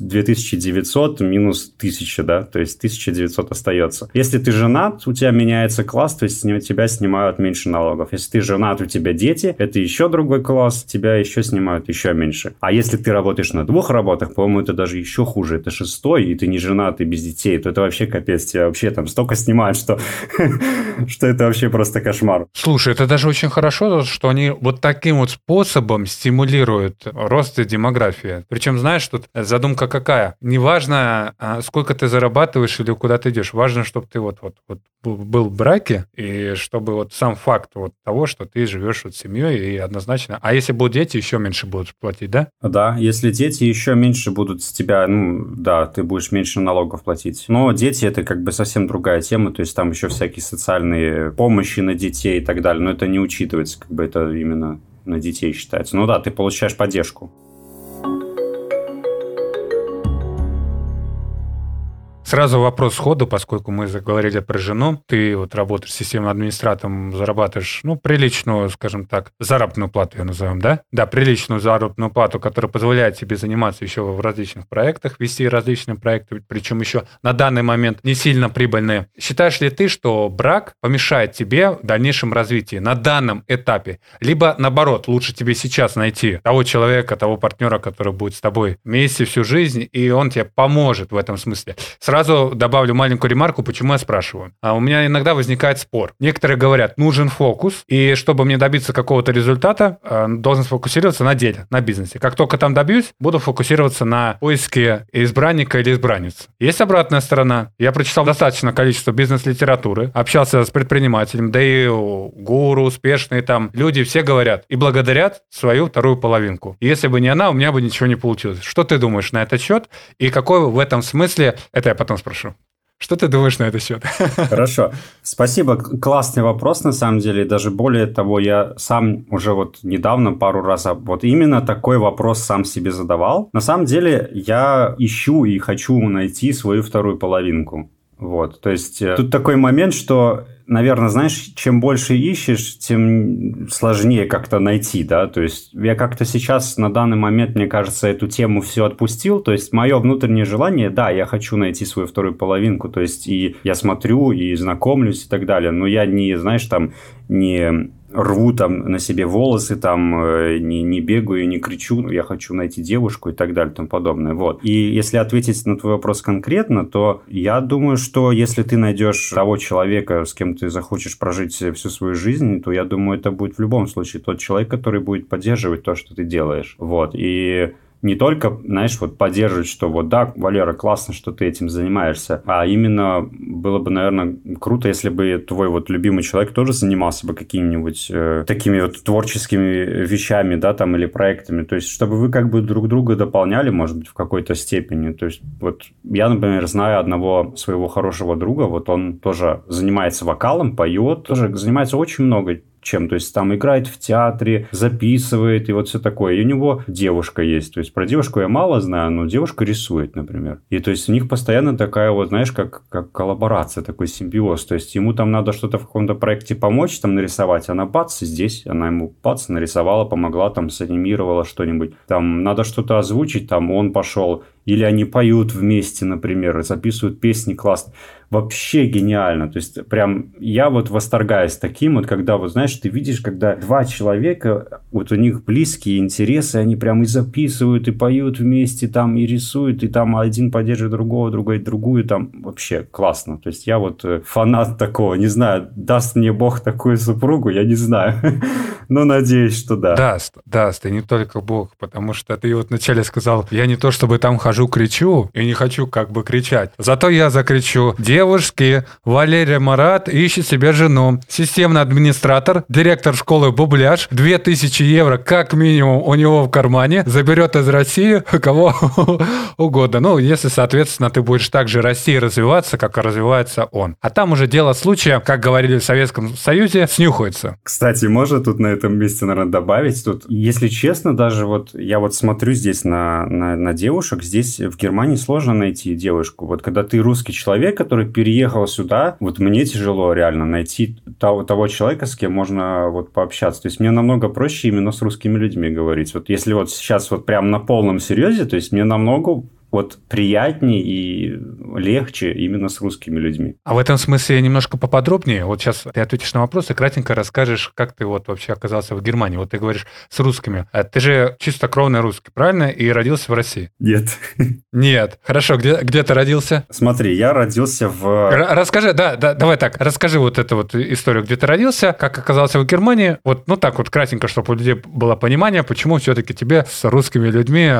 2900 минус 1000, да, то есть 1900 остается. Если ты женат, у тебя меняется класс, то есть с тебя снимают меньше налогов. Если ты женат, у тебя дети, это еще другой класс, тебя еще снимают еще меньше. А если ты работаешь на двух работах, по-моему, это даже еще хуже. Это шестой, и ты не женат, и без детей, то это вообще капец. Тебя вообще там столько снимают, что, что это вообще просто кошмар. Слушай, это даже очень хорошо, что они вот таким вот способом стимулируют рост демографии. Причем, знаешь, тут задумка какая? Неважно, а, сколько ты зарабатываешь или куда ты идешь. Важно, чтобы ты вот, вот, вот был в браке, и чтобы вот сам факт вот того, что ты живешь вот семьей, и однозначно... А если будут дети, еще меньше будут платить, да? Да, если дети еще меньше меньше будут с тебя, ну, да, ты будешь меньше налогов платить. Но дети это как бы совсем другая тема, то есть там еще всякие социальные помощи на детей и так далее, но это не учитывается, как бы это именно на детей считается. Ну да, ты получаешь поддержку. Сразу вопрос сходу, поскольку мы заговорили про жену. Ты вот работаешь системным администратором, зарабатываешь, ну, приличную, скажем так, заработную плату, я назовем, да? Да, приличную заработную плату, которая позволяет тебе заниматься еще в различных проектах, вести различные проекты, причем еще на данный момент не сильно прибыльные. Считаешь ли ты, что брак помешает тебе в дальнейшем развитии на данном этапе? Либо, наоборот, лучше тебе сейчас найти того человека, того партнера, который будет с тобой вместе всю жизнь, и он тебе поможет в этом смысле. Сразу Сразу добавлю маленькую ремарку, почему я спрашиваю. А у меня иногда возникает спор. Некоторые говорят, нужен фокус, и чтобы мне добиться какого-то результата, э, должен сфокусироваться на деле, на бизнесе. Как только там добьюсь, буду фокусироваться на поиске избранника или избранницы. Есть обратная сторона. Я прочитал достаточно количество бизнес-литературы, общался с предпринимателем, да и гуру, успешные там люди, все говорят и благодарят свою вторую половинку. если бы не она, у меня бы ничего не получилось. Что ты думаешь на этот счет? И какой в этом смысле, это я потом спрошу. Что ты думаешь на этот счет? Хорошо. Спасибо. Классный вопрос, на самом деле. Даже более того, я сам уже вот недавно пару раз вот именно такой вопрос сам себе задавал. На самом деле, я ищу и хочу найти свою вторую половинку. Вот, то есть э, тут такой момент, что наверное, знаешь, чем больше ищешь, тем сложнее как-то найти, да, то есть я как-то сейчас на данный момент, мне кажется, эту тему все отпустил, то есть мое внутреннее желание, да, я хочу найти свою вторую половинку, то есть и я смотрю и знакомлюсь и так далее, но я не, знаешь, там, не рву там на себе волосы, там э, не, не бегаю, не кричу, я хочу найти девушку и так далее и тому подобное. Вот. И если ответить на твой вопрос конкретно, то я думаю, что если ты найдешь того человека, с кем ты захочешь прожить всю свою жизнь, то я думаю, это будет в любом случае тот человек, который будет поддерживать то, что ты делаешь. Вот. И не только, знаешь, вот поддерживать, что вот да, Валера, классно, что ты этим занимаешься, а именно было бы, наверное, круто, если бы твой вот любимый человек тоже занимался бы какими-нибудь э, такими вот творческими вещами, да, там, или проектами, то есть, чтобы вы как бы друг друга дополняли, может быть, в какой-то степени, то есть, вот я, например, знаю одного своего хорошего друга, вот он тоже занимается вокалом, поет, тоже занимается очень много чем. То есть там играет в театре, записывает и вот все такое. И у него девушка есть. То есть про девушку я мало знаю, но девушка рисует, например. И то есть у них постоянно такая вот, знаешь, как, как коллаборация, такой симбиоз. То есть ему там надо что-то в каком-то проекте помочь, там нарисовать. Она бац, здесь. Она ему бац, нарисовала, помогла, там санимировала что-нибудь. Там надо что-то озвучить, там он пошел или они поют вместе, например, записывают песни классно. Вообще гениально. То есть, прям я вот восторгаюсь таким, вот когда, вот знаешь, ты видишь, когда два человека, вот у них близкие интересы, они прям и записывают, и поют вместе там, и рисуют, и там один поддерживает другого, другой другую, там вообще классно. То есть, я вот э, фанат такого, не знаю, даст мне Бог такую супругу, я не знаю. Но надеюсь, что да. Даст, даст, и не только Бог, потому что ты вот вначале сказал, я не то чтобы там хожу хожу, кричу и не хочу как бы кричать. Зато я закричу. Девушки, Валерия Марат ищет себе жену. Системный администратор, директор школы Бубляж, 2000 евро как минимум у него в кармане, заберет из России кого угодно. Ну, если, соответственно, ты будешь так же расти и развиваться, как развивается он. А там уже дело случая, как говорили в Советском Союзе, снюхается. Кстати, можно тут на этом месте, наверное, добавить, тут, если честно, даже вот я вот смотрю здесь на, на, на девушек, здесь в Германии сложно найти девушку. Вот когда ты русский человек, который переехал сюда, вот мне тяжело реально найти того, того человека, с кем можно вот пообщаться. То есть мне намного проще именно с русскими людьми говорить. Вот если вот сейчас вот прям на полном серьезе, то есть мне намного вот приятнее и легче именно с русскими людьми. А в этом смысле немножко поподробнее. Вот сейчас ты ответишь на вопрос и кратенько расскажешь, как ты вот вообще оказался в Германии. Вот ты говоришь с русскими. А ты же чистокровный русский, правильно? И родился в России? Нет. Нет. Хорошо, где, где ты родился? Смотри, я родился в... расскажи, да, да, давай так, расскажи вот эту вот историю, где ты родился, как оказался в Германии. Вот, ну так вот кратенько, чтобы у людей было понимание, почему все-таки тебе с русскими людьми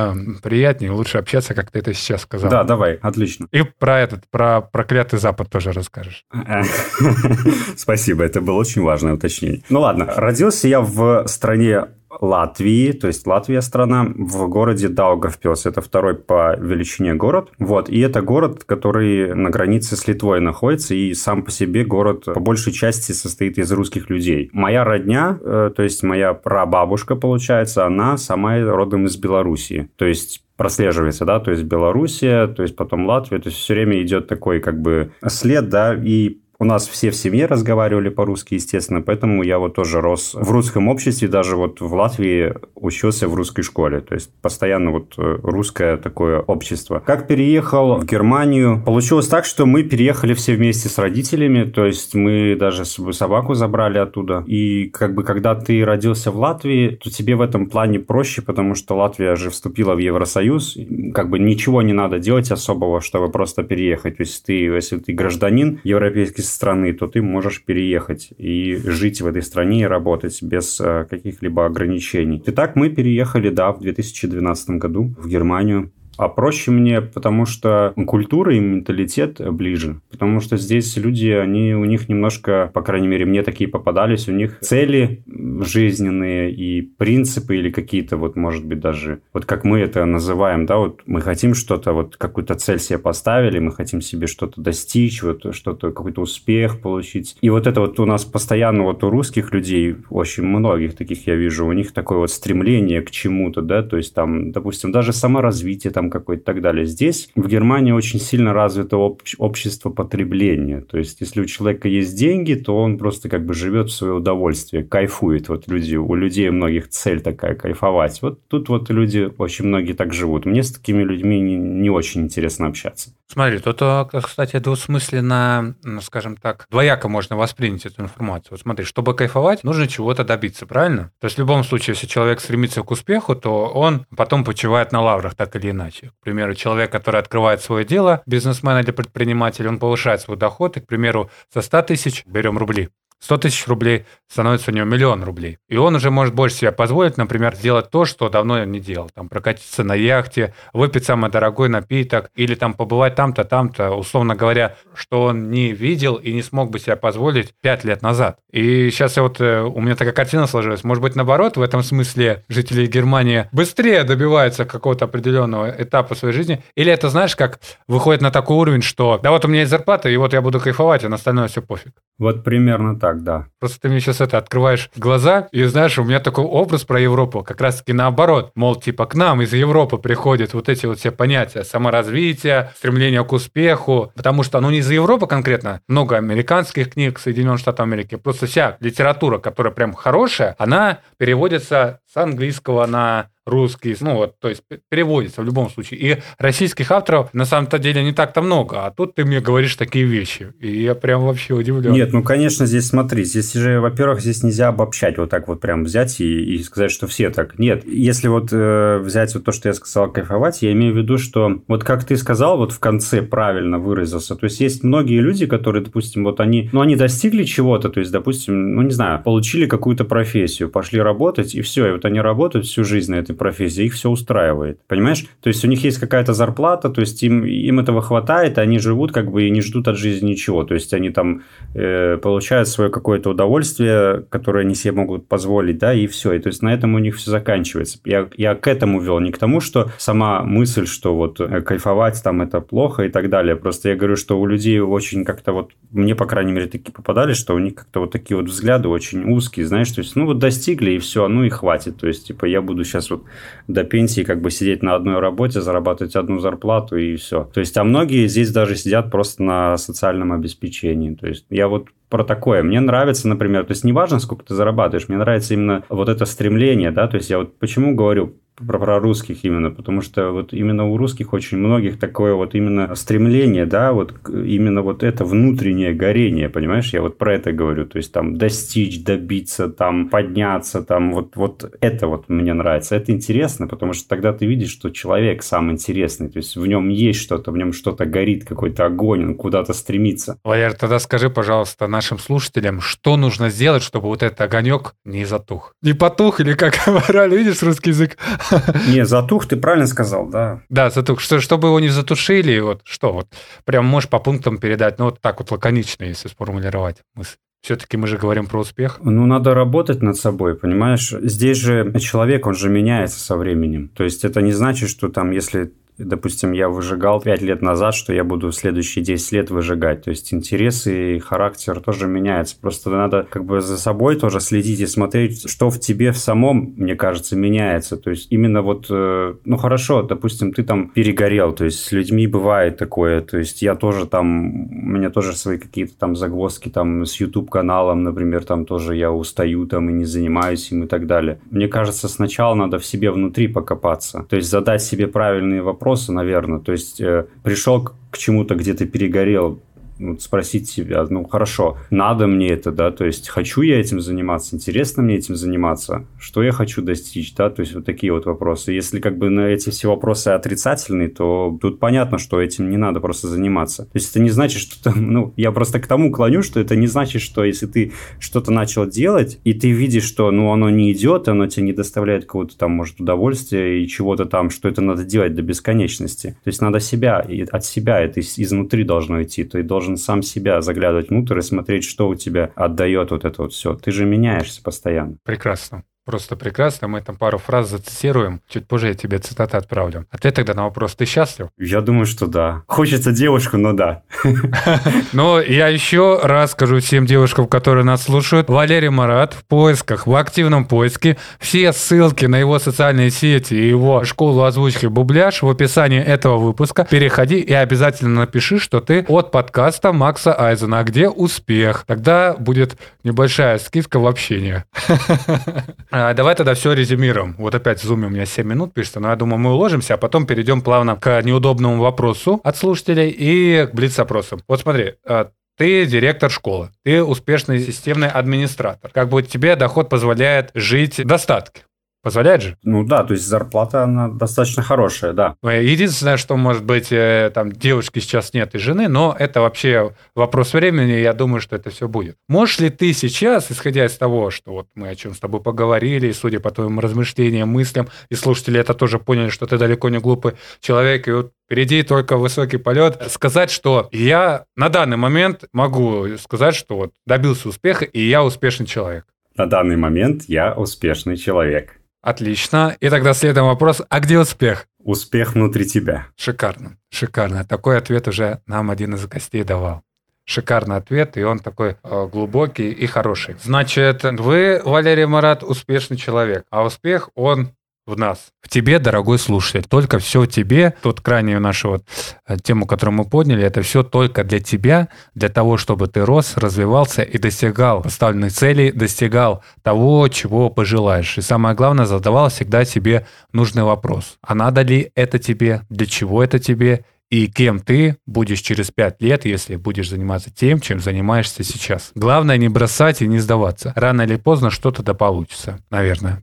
приятнее, лучше общаться, как ты это сейчас сказал. Да, давай, отлично. И про этот, про проклятый Запад тоже расскажешь. Спасибо, это было очень важное уточнение. Ну ладно, родился я в стране Латвии, то есть Латвия страна, в городе Даугавпилс. Это второй по величине город. Вот, и это город, который на границе с Литвой находится, и сам по себе город по большей части состоит из русских людей. Моя родня, э, то есть моя прабабушка, получается, она сама родом из Белоруссии. То есть прослеживается, да, то есть Белоруссия, то есть потом Латвия, то есть все время идет такой как бы след, да, и у нас все в семье разговаривали по-русски, естественно, поэтому я вот тоже рос в русском обществе, даже вот в Латвии учился в русской школе, то есть постоянно вот э, русское такое общество. Как переехал в Германию, получилось так, что мы переехали все вместе с родителями, то есть мы даже собаку забрали оттуда, и как бы когда ты родился в Латвии, то тебе в этом плане проще, потому что Латвия же вступила в Евросоюз, как бы ничего не надо делать особого, чтобы просто переехать, то есть ты, если ты гражданин европейский страны, то ты можешь переехать и жить в этой стране и работать без э, каких-либо ограничений. Итак, мы переехали, да, в 2012 году в Германию. А проще мне, потому что культура и менталитет ближе. Потому что здесь люди, они у них немножко, по крайней мере, мне такие попадались, у них цели жизненные и принципы или какие-то вот, может быть, даже, вот как мы это называем, да, вот мы хотим что-то, вот какую-то цель себе поставили, мы хотим себе что-то достичь, вот что-то, какой-то успех получить. И вот это вот у нас постоянно вот у русских людей, очень многих таких я вижу, у них такое вот стремление к чему-то, да, то есть там, допустим, даже саморазвитие там какой-то и так далее. Здесь в Германии очень сильно развито об- общество потребления. То есть, если у человека есть деньги, то он просто как бы живет в свое удовольствие, кайфует. Вот люди, у людей многих цель такая кайфовать. Вот тут вот люди, очень многие так живут. Мне с такими людьми не, не очень интересно общаться. Смотри, тут, а, кстати, двусмысленно, скажем так, двояко можно воспринять эту информацию. Вот смотри, чтобы кайфовать, нужно чего-то добиться, правильно? То есть в любом случае, если человек стремится к успеху, то он потом почивает на лаврах так или иначе. К примеру, человек, который открывает свое дело, бизнесмен или предприниматель, он повышает свой доход, и, к примеру, со 100 тысяч берем рубли. 100 тысяч рублей становится у него миллион рублей. И он уже может больше себе позволить, например, сделать то, что давно не делал. Там прокатиться на яхте, выпить самый дорогой напиток, или там побывать там-то, там-то, условно говоря, что он не видел и не смог бы себе позволить 5 лет назад. И сейчас я вот, э, у меня такая картина сложилась. Может быть, наоборот, в этом смысле жители Германии быстрее добиваются какого-то определенного этапа своей жизни. Или это, знаешь, как выходит на такой уровень, что да вот у меня есть зарплата, и вот я буду кайфовать, а на остальное все пофиг. Вот примерно так, да. Просто ты мне сейчас это открываешь глаза, и знаешь, у меня такой образ про Европу, как раз-таки наоборот. Мол, типа к нам из Европы приходят вот эти вот все понятия саморазвития, стремление к успеху, потому что, ну, не из Европы конкретно, много американских книг Соединенных Штатов Америки, просто вся литература, которая прям хорошая, она переводится английского на русский, ну вот, то есть переводится в любом случае. И российских авторов на самом-то деле не так-то много, а тут ты мне говоришь такие вещи, и я прям вообще удивлен. Нет, ну, конечно, здесь смотри, здесь же, во-первых, здесь нельзя обобщать вот так вот прям взять и, и сказать, что все так. Нет, если вот э, взять вот то, что я сказал, кайфовать, я имею в виду, что вот как ты сказал, вот в конце правильно выразился, то есть есть многие люди, которые, допустим, вот они, ну, они достигли чего-то, то есть, допустим, ну, не знаю, получили какую-то профессию, пошли работать, и все, и вот они работают всю жизнь на этой профессии, их все устраивает. Понимаешь? То есть у них есть какая-то зарплата, то есть им, им этого хватает, они живут как бы и не ждут от жизни ничего. То есть они там э, получают свое какое-то удовольствие, которое они себе могут позволить, да, и все. И то есть на этом у них все заканчивается. Я, я к этому вел, не к тому, что сама мысль, что вот э, кайфовать там это плохо и так далее. Просто я говорю, что у людей очень как-то вот, мне, по крайней мере, такие попадались, что у них как-то вот такие вот взгляды очень узкие, знаешь, то есть, ну вот достигли и все, ну и хватит. То есть, типа, я буду сейчас вот до пенсии как бы сидеть на одной работе, зарабатывать одну зарплату и все. То есть, а многие здесь даже сидят просто на социальном обеспечении. То есть, я вот про такое. Мне нравится, например, то есть неважно, сколько ты зарабатываешь, мне нравится именно вот это стремление, да, то есть я вот почему говорю, про, про русских именно, потому что вот именно у русских очень многих такое вот именно стремление, да, вот именно вот это внутреннее горение, понимаешь, я вот про это говорю, то есть там достичь, добиться, там подняться, там вот, вот это вот мне нравится, это интересно, потому что тогда ты видишь, что человек сам интересный, то есть в нем есть что-то, в нем что-то горит, какой-то огонь, он куда-то стремится. Валер, тогда скажи, пожалуйста, нашим слушателям, что нужно сделать, чтобы вот этот огонек не затух? Не потух, или как говорили, видишь русский язык? Не, затух, ты правильно сказал, да. Да, затух. Что, чтобы его не затушили, вот что вот, прям можешь по пунктам передать, ну вот так вот лаконично, если сформулировать мысль. Все-таки мы же говорим про успех. Ну, надо работать над собой, понимаешь? Здесь же человек, он же меняется со временем. То есть это не значит, что там, если допустим, я выжигал 5 лет назад, что я буду следующие 10 лет выжигать. То есть интересы и характер тоже меняются. Просто надо как бы за собой тоже следить и смотреть, что в тебе в самом, мне кажется, меняется. То есть именно вот, э, ну хорошо, допустим, ты там перегорел, то есть с людьми бывает такое. То есть я тоже там, у меня тоже свои какие-то там загвоздки там с YouTube-каналом, например, там тоже я устаю там и не занимаюсь им и так далее. Мне кажется, сначала надо в себе внутри покопаться. То есть задать себе правильные вопросы вопросы, наверное. То есть э, пришел к чему-то, где то перегорел, вот спросить себя, ну хорошо, надо мне это, да, то есть хочу я этим заниматься, интересно мне этим заниматься, что я хочу достичь, да, то есть вот такие вот вопросы. Если как бы на эти все вопросы отрицательные, то тут понятно, что этим не надо просто заниматься. То есть это не значит, что там, ну, я просто к тому клоню, что это не значит, что если ты что-то начал делать, и ты видишь, что, ну, оно не идет, оно тебе не доставляет какого-то там, может, удовольствия и чего-то там, что это надо делать до бесконечности. То есть надо себя, и от себя это изнутри должно идти, ты должен должен сам себя заглядывать внутрь и смотреть, что у тебя отдает вот это вот все. Ты же меняешься постоянно. Прекрасно. Просто прекрасно. Мы там пару фраз зацитируем. Чуть позже я тебе цитаты отправлю. Ответ тогда на вопрос. Ты счастлив? Я думаю, что да. Хочется девушку, но да. Но я еще раз скажу всем девушкам, которые нас слушают. Валерий Марат в поисках, в активном поиске. Все ссылки на его социальные сети и его школу озвучки «Бубляж» в описании этого выпуска. Переходи и обязательно напиши, что ты от подкаста Макса Айзена. А где успех? Тогда будет небольшая скидка в общении. А, давай тогда все резюмируем. Вот опять в зуме у меня 7 минут пишется, но я думаю, мы уложимся, а потом перейдем плавно к неудобному вопросу от слушателей и к блиц-опросу. Вот смотри, а, ты директор школы, ты успешный системный администратор. Как бы тебе доход позволяет жить в достатке. Позволяет же? Ну да, то есть зарплата, она достаточно хорошая, да. Единственное, что, может быть, э, там девушки сейчас нет и жены, но это вообще вопрос времени, я думаю, что это все будет. Можешь ли ты сейчас, исходя из того, что вот мы о чем с тобой поговорили, и судя по твоим размышлениям, мыслям, и слушатели это тоже поняли, что ты далеко не глупый человек, и вот впереди только высокий полет, сказать, что я на данный момент могу сказать, что вот добился успеха, и я успешный человек. На данный момент я успешный человек. Отлично. И тогда следуем вопрос, а где успех? Успех внутри тебя. Шикарно, шикарно. Такой ответ уже нам один из гостей давал. Шикарный ответ, и он такой э, глубокий и хороший. Значит, вы, Валерий Марат, успешный человек, а успех, он в нас. В тебе, дорогой слушатель. Только все в тебе. Тут крайнюю нашу вот э, тему, которую мы подняли, это все только для тебя, для того, чтобы ты рос, развивался и достигал поставленных целей, достигал того, чего пожелаешь. И самое главное, задавал всегда себе нужный вопрос. А надо ли это тебе? Для чего это тебе? и кем ты будешь через пять лет, если будешь заниматься тем, чем занимаешься сейчас. Главное не бросать и не сдаваться. Рано или поздно что-то да получится, наверное.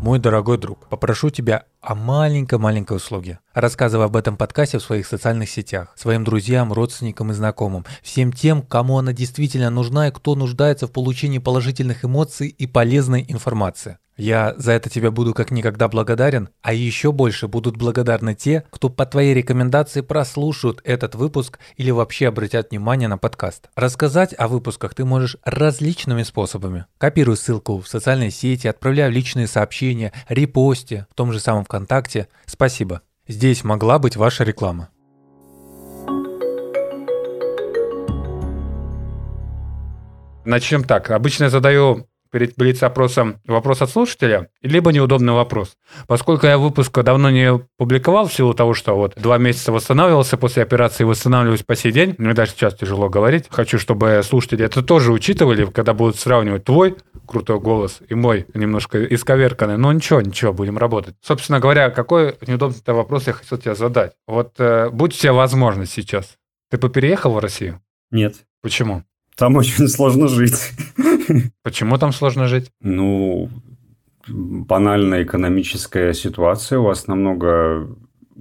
Мой дорогой друг, попрошу тебя о маленькой-маленькой услуге. Рассказывай об этом подкасте в своих социальных сетях, своим друзьям, родственникам и знакомым, всем тем, кому она действительно нужна и кто нуждается в получении положительных эмоций и полезной информации. Я за это тебе буду как никогда благодарен, а еще больше будут благодарны те, кто по твоей рекомендации прослушают этот выпуск или вообще обратят внимание на подкаст. Рассказать о выпусках ты можешь различными способами. Копируй ссылку в социальные сети, отправляй личные сообщения, репосте, в том же самом ВКонтакте. Спасибо. Здесь могла быть ваша реклама. Начнем так. Обычно я задаю перед блиц-опросом вопрос от слушателя, либо неудобный вопрос. Поскольку я выпуск давно не публиковал в силу того, что вот два месяца восстанавливался после операции, восстанавливаюсь по сей день, мне даже сейчас тяжело говорить. Хочу, чтобы слушатели это тоже учитывали, когда будут сравнивать твой крутой голос и мой немножко исковерканный. Но ничего, ничего, будем работать. Собственно говоря, какой неудобный вопрос я хотел тебе задать? Вот э, будь у тебя возможность сейчас. Ты бы переехал в Россию? Нет. Почему? Там очень сложно жить. Почему там сложно жить? Ну, банальная экономическая ситуация у вас намного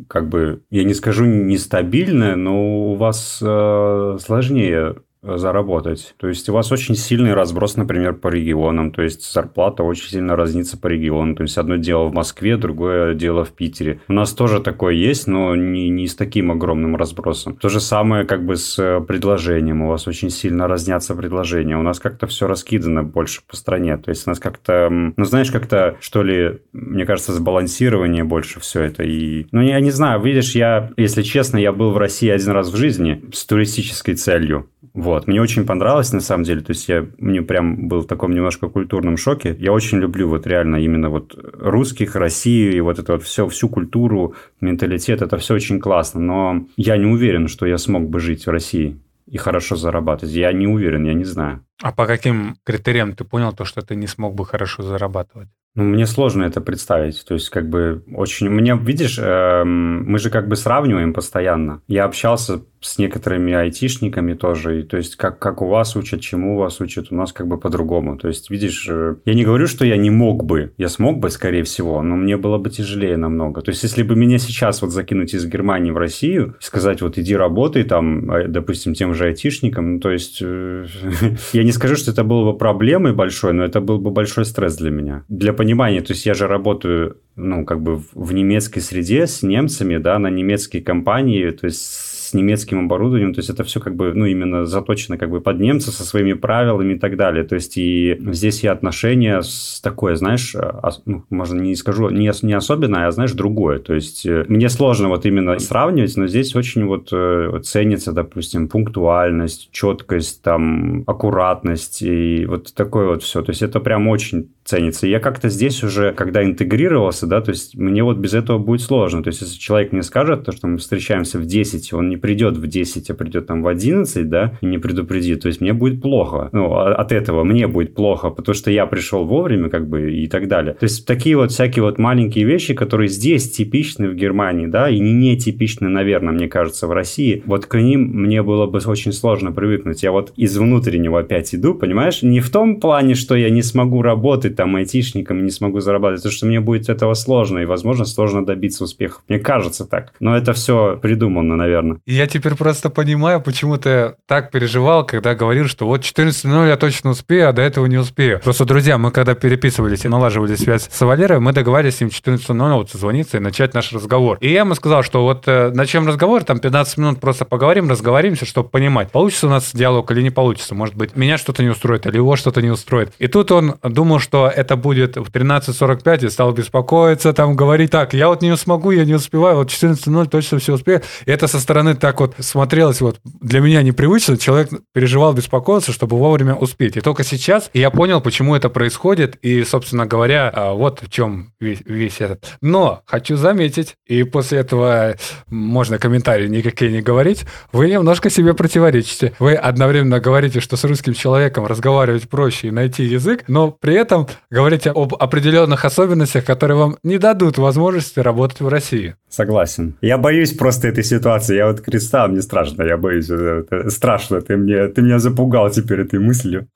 как бы, я не скажу нестабильная, но у вас э, сложнее заработать. То есть у вас очень сильный разброс, например, по регионам. То есть зарплата очень сильно разнится по региону. То есть одно дело в Москве, другое дело в Питере. У нас тоже такое есть, но не, не с таким огромным разбросом. То же самое как бы с э, предложением. У вас очень сильно разнятся предложения. У нас как-то все раскидано больше по стране. То есть у нас как-то, ну знаешь, как-то что ли, мне кажется, сбалансирование больше все это. И, ну я не знаю, видишь, я, если честно, я был в России один раз в жизни с туристической целью. Вот. Мне очень понравилось, на самом деле. То есть, я мне прям был в таком немножко культурном шоке. Я очень люблю вот реально именно вот русских, Россию и вот это вот все, всю культуру, менталитет. Это все очень классно. Но я не уверен, что я смог бы жить в России и хорошо зарабатывать. Я не уверен, я не знаю. А по каким критериям ты понял то, что ты не смог бы хорошо зарабатывать? Ну, мне сложно это представить. То есть, как бы, очень... Мне, видишь, э, мы же как бы сравниваем постоянно. Я общался с некоторыми айтишниками тоже. И, то есть, как, как у вас учат, чему у вас учат, у нас как бы по-другому. То есть, видишь, э, я не говорю, что я не мог бы. Я смог бы, скорее всего, но мне было бы тяжелее намного. То есть, если бы меня сейчас вот закинуть из Германии в Россию, сказать, вот иди работай там, э, допустим, тем же айтишникам, ну, то есть, э, я не скажу, что это было бы проблемой большой, но это был бы большой стресс для меня. Для понимания, то есть я же работаю, ну, как бы в немецкой среде с немцами, да, на немецкие компании, то есть немецким оборудованием, то есть это все как бы, ну, именно заточено как бы под немцев со своими правилами и так далее. То есть и здесь и отношения с такое, знаешь, а, ну, можно не скажу, не, не особенное, а, знаешь, другое. То есть э, мне сложно вот именно сравнивать, но здесь очень вот э, ценится, допустим, пунктуальность, четкость, там, аккуратность и вот такое вот все. То есть это прям очень ценится. я как-то здесь уже, когда интегрировался, да, то есть мне вот без этого будет сложно. То есть если человек мне скажет, то, что мы встречаемся в 10, он не придет в 10, а придет там в 11, да, и не предупредит, то есть мне будет плохо. Ну, а, от этого мне будет плохо, потому что я пришел вовремя, как бы, и так далее. То есть такие вот всякие вот маленькие вещи, которые здесь типичны в Германии, да, и не типичны, наверное, мне кажется, в России, вот к ним мне было бы очень сложно привыкнуть. Я вот из внутреннего опять иду, понимаешь? Не в том плане, что я не смогу работать быть там айтишником и не смогу зарабатывать, потому что мне будет этого сложно, и, возможно, сложно добиться успеха. Мне кажется так. Но это все придумано, наверное. Я теперь просто понимаю, почему ты так переживал, когда говорил, что вот 14.00 я точно успею, а до этого не успею. Просто, друзья, мы когда переписывались и налаживали связь с Валерой, мы договорились с ним 14.00 вот созвониться и начать наш разговор. И я ему сказал, что вот э, начнем разговор, там 15 минут просто поговорим, разговоримся, чтобы понимать, получится у нас диалог или не получится. Может быть, меня что-то не устроит, или его что-то не устроит. И тут он думал, что это будет в 13.45 и стал беспокоиться, там говорить, так, я вот не смогу, я не успеваю, вот 14.00 точно все успею. И это со стороны так вот смотрелось вот для меня непривычно, человек переживал, беспокоился, чтобы вовремя успеть. И только сейчас я понял, почему это происходит, и, собственно говоря, а, вот в чем весь, весь этот. Но хочу заметить, и после этого можно комментарии никакие не говорить, вы немножко себе противоречите. Вы одновременно говорите, что с русским человеком разговаривать проще и найти язык, но при этом говорите об определенных особенностях, которые вам не дадут возможности работать в России. Согласен. Я боюсь просто этой ситуации. Я вот креста, мне страшно, я боюсь. Это страшно, ты, мне, ты меня запугал теперь этой мыслью.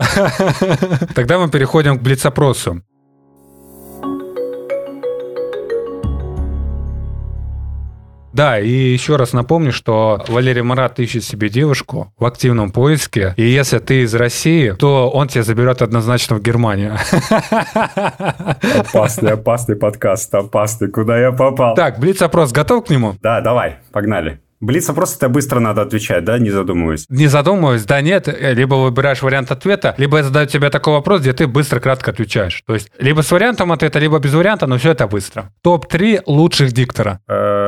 Тогда мы переходим к блиц-опросу. Да, и еще раз напомню, что Валерий Марат ищет себе девушку в активном поиске. И если ты из России, то он тебя заберет однозначно в Германию. Опасный, опасный подкаст, опасный. Куда я попал? Так, Блиц-опрос готов к нему? Да, давай, погнали. Блиц просто это быстро надо отвечать, да, не задумываясь? Не задумываясь, да нет. Либо выбираешь вариант ответа, либо я задаю тебе такой вопрос, где ты быстро, кратко отвечаешь. То есть либо с вариантом ответа, либо без варианта, но все это быстро. Топ-3 лучших диктора. Эм,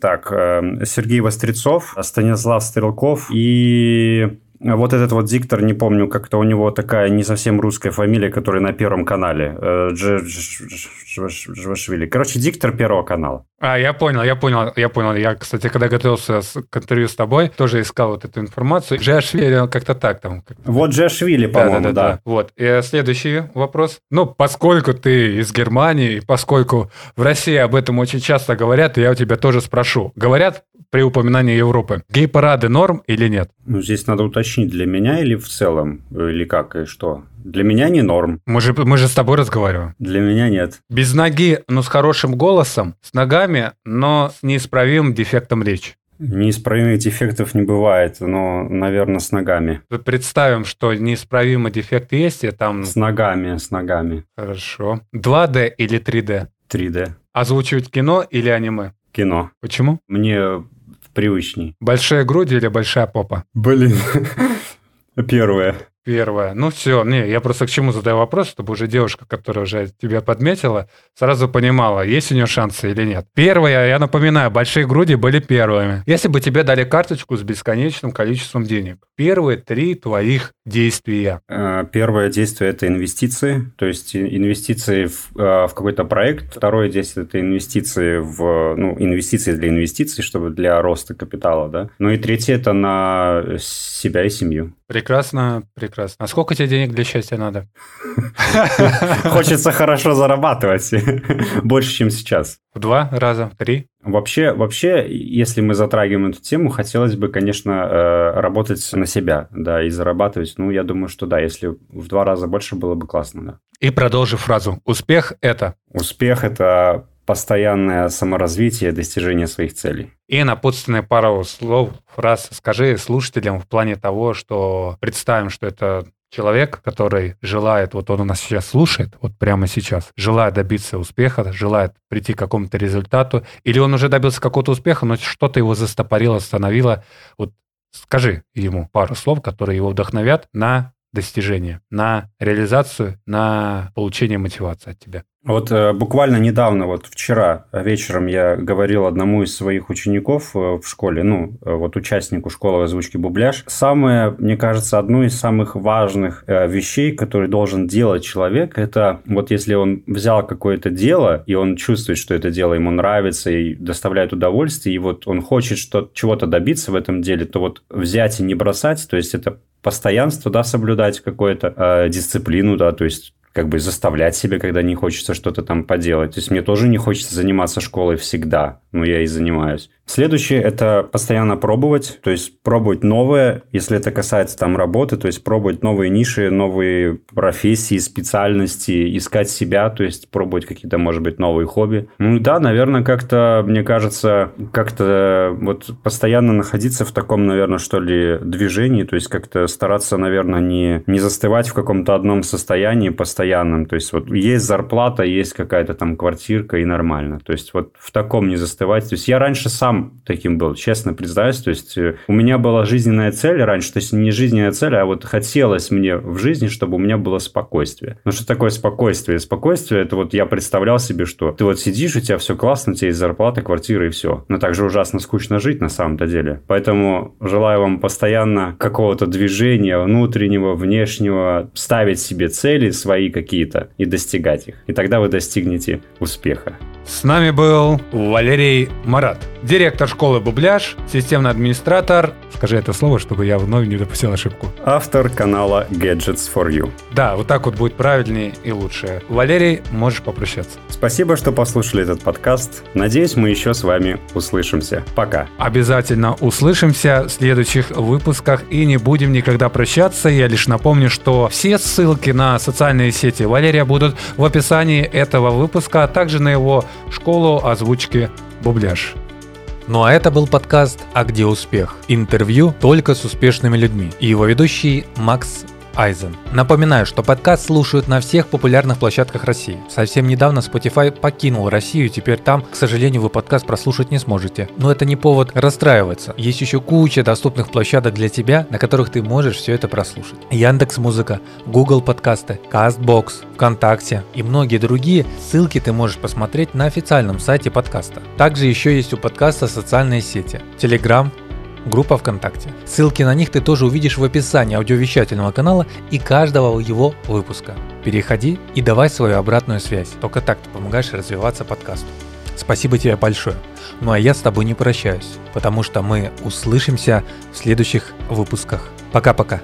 так, эм, Сергей Вострецов, Станислав Стрелков и вот этот вот диктор, не помню, как-то у него такая не совсем русская фамилия, которая на Первом канале. Э, Джвашвили. Короче, диктор Первого канала. А, я понял, я понял, я понял. Я, кстати, когда готовился к интервью с тобой, тоже искал вот эту информацию. Джашвили как-то так там. Вот Джашвили, по-моему, да, да, да, да. Вот. И следующий вопрос. Ну, поскольку ты из Германии, поскольку в России об этом очень часто говорят, я у тебя тоже спрошу. Говорят при упоминании Европы. Гей-парады норм или нет? Ну, здесь надо уточнить, для меня или в целом, или как и что? Для меня не норм. Мы же, мы же с тобой разговариваем. Для меня нет. Без ноги, но с хорошим голосом, с ногами, но с неисправимым дефектом речи. Неисправимых дефектов не бывает, но, наверное, с ногами. Представим, что неисправимый дефект есть, и там... С ногами, с ногами. Хорошо. 2D или 3D? 3D. Озвучивать кино или аниме? Кино. Почему? Мне привычней. Большая грудь или большая попа? Блин, первое. Первое. Ну все, не, я просто к чему задаю вопрос, чтобы уже девушка, которая уже тебя подметила, сразу понимала, есть у нее шансы или нет. Первое, я напоминаю, большие груди были первыми. Если бы тебе дали карточку с бесконечным количеством денег, первые три твоих действия. Э, первое действие – это инвестиции, то есть инвестиции в, э, в какой-то проект. Второе действие – это инвестиции в, ну, инвестиции для инвестиций, чтобы для роста капитала, да. Ну и третье – это на себя и семью. Прекрасно, прекрасно. А сколько тебе денег для счастья надо? Хочется хорошо зарабатывать. Больше, чем сейчас. В два раза, в три? Вообще, вообще, если мы затрагиваем эту тему, хотелось бы, конечно, э, работать на себя, да, и зарабатывать. Ну, я думаю, что да, если в два раза больше было бы классно, да. И продолжи фразу. Успех – это? Успех – это постоянное саморазвитие, достижение своих целей. И напутственная пару слов, фраз скажи слушателям в плане того, что представим, что это человек, который желает, вот он у нас сейчас слушает, вот прямо сейчас, желает добиться успеха, желает прийти к какому-то результату, или он уже добился какого-то успеха, но что-то его застопорило, остановило. Вот скажи ему пару слов, которые его вдохновят на достижение, на реализацию, на получение мотивации от тебя. Вот э, буквально недавно, вот вчера вечером я говорил одному из своих учеников э, в школе, ну, э, вот участнику школы озвучки «Бубляж», самое, мне кажется, одно из самых важных э, вещей, которые должен делать человек, это вот если он взял какое-то дело, и он чувствует, что это дело ему нравится и доставляет удовольствие, и вот он хочет что чего-то добиться в этом деле, то вот взять и не бросать, то есть это постоянство, да, соблюдать какую-то э, дисциплину, да, то есть как бы заставлять себя, когда не хочется что-то там поделать. То есть мне тоже не хочется заниматься школой всегда, но я и занимаюсь. Следующее – это постоянно пробовать, то есть пробовать новое, если это касается там работы, то есть пробовать новые ниши, новые профессии, специальности, искать себя, то есть пробовать какие-то, может быть, новые хобби. Ну да, наверное, как-то, мне кажется, как-то вот постоянно находиться в таком, наверное, что ли, движении, то есть как-то стараться, наверное, не, не застывать в каком-то одном состоянии постоянном, то есть вот есть зарплата, есть какая-то там квартирка и нормально, то есть вот в таком не застывать. То есть я раньше сам сам таким был, честно признаюсь. То есть э, у меня была жизненная цель раньше, то есть не жизненная цель, а вот хотелось мне в жизни, чтобы у меня было спокойствие. Ну что такое спокойствие? Спокойствие это вот я представлял себе, что ты вот сидишь, у тебя все классно, у тебя есть зарплата, квартира и все. Но также ужасно скучно жить на самом-то деле. Поэтому желаю вам постоянно какого-то движения внутреннего, внешнего, ставить себе цели свои какие-то и достигать их. И тогда вы достигнете успеха. С нами был Валерий Марат, директор школы «Бубляж», системный администратор. Скажи это слово, чтобы я вновь не допустил ошибку. Автор канала Gadgets for You. Да, вот так вот будет правильнее и лучше. Валерий, можешь попрощаться. Спасибо, что послушали этот подкаст. Надеюсь, мы еще с вами услышимся. Пока. Обязательно услышимся в следующих выпусках и не будем никогда прощаться. Я лишь напомню, что все ссылки на социальные сети Валерия будут в описании этого выпуска, а также на его школу озвучки «Бубляж». Ну а это был подкаст «А где успех?» Интервью только с успешными людьми. И его ведущий Макс Айзен. Напоминаю, что подкаст слушают на всех популярных площадках России. Совсем недавно Spotify покинул Россию, теперь там, к сожалению, вы подкаст прослушать не сможете. Но это не повод расстраиваться. Есть еще куча доступных площадок для тебя, на которых ты можешь все это прослушать. Яндекс Музыка, Google подкасты, Castbox, ВКонтакте и многие другие. Ссылки ты можешь посмотреть на официальном сайте подкаста. Также еще есть у подкаста социальные сети. Telegram, группа ВКонтакте. Ссылки на них ты тоже увидишь в описании аудиовещательного канала и каждого его выпуска. Переходи и давай свою обратную связь. Только так ты помогаешь развиваться подкасту. Спасибо тебе большое. Ну а я с тобой не прощаюсь, потому что мы услышимся в следующих выпусках. Пока-пока.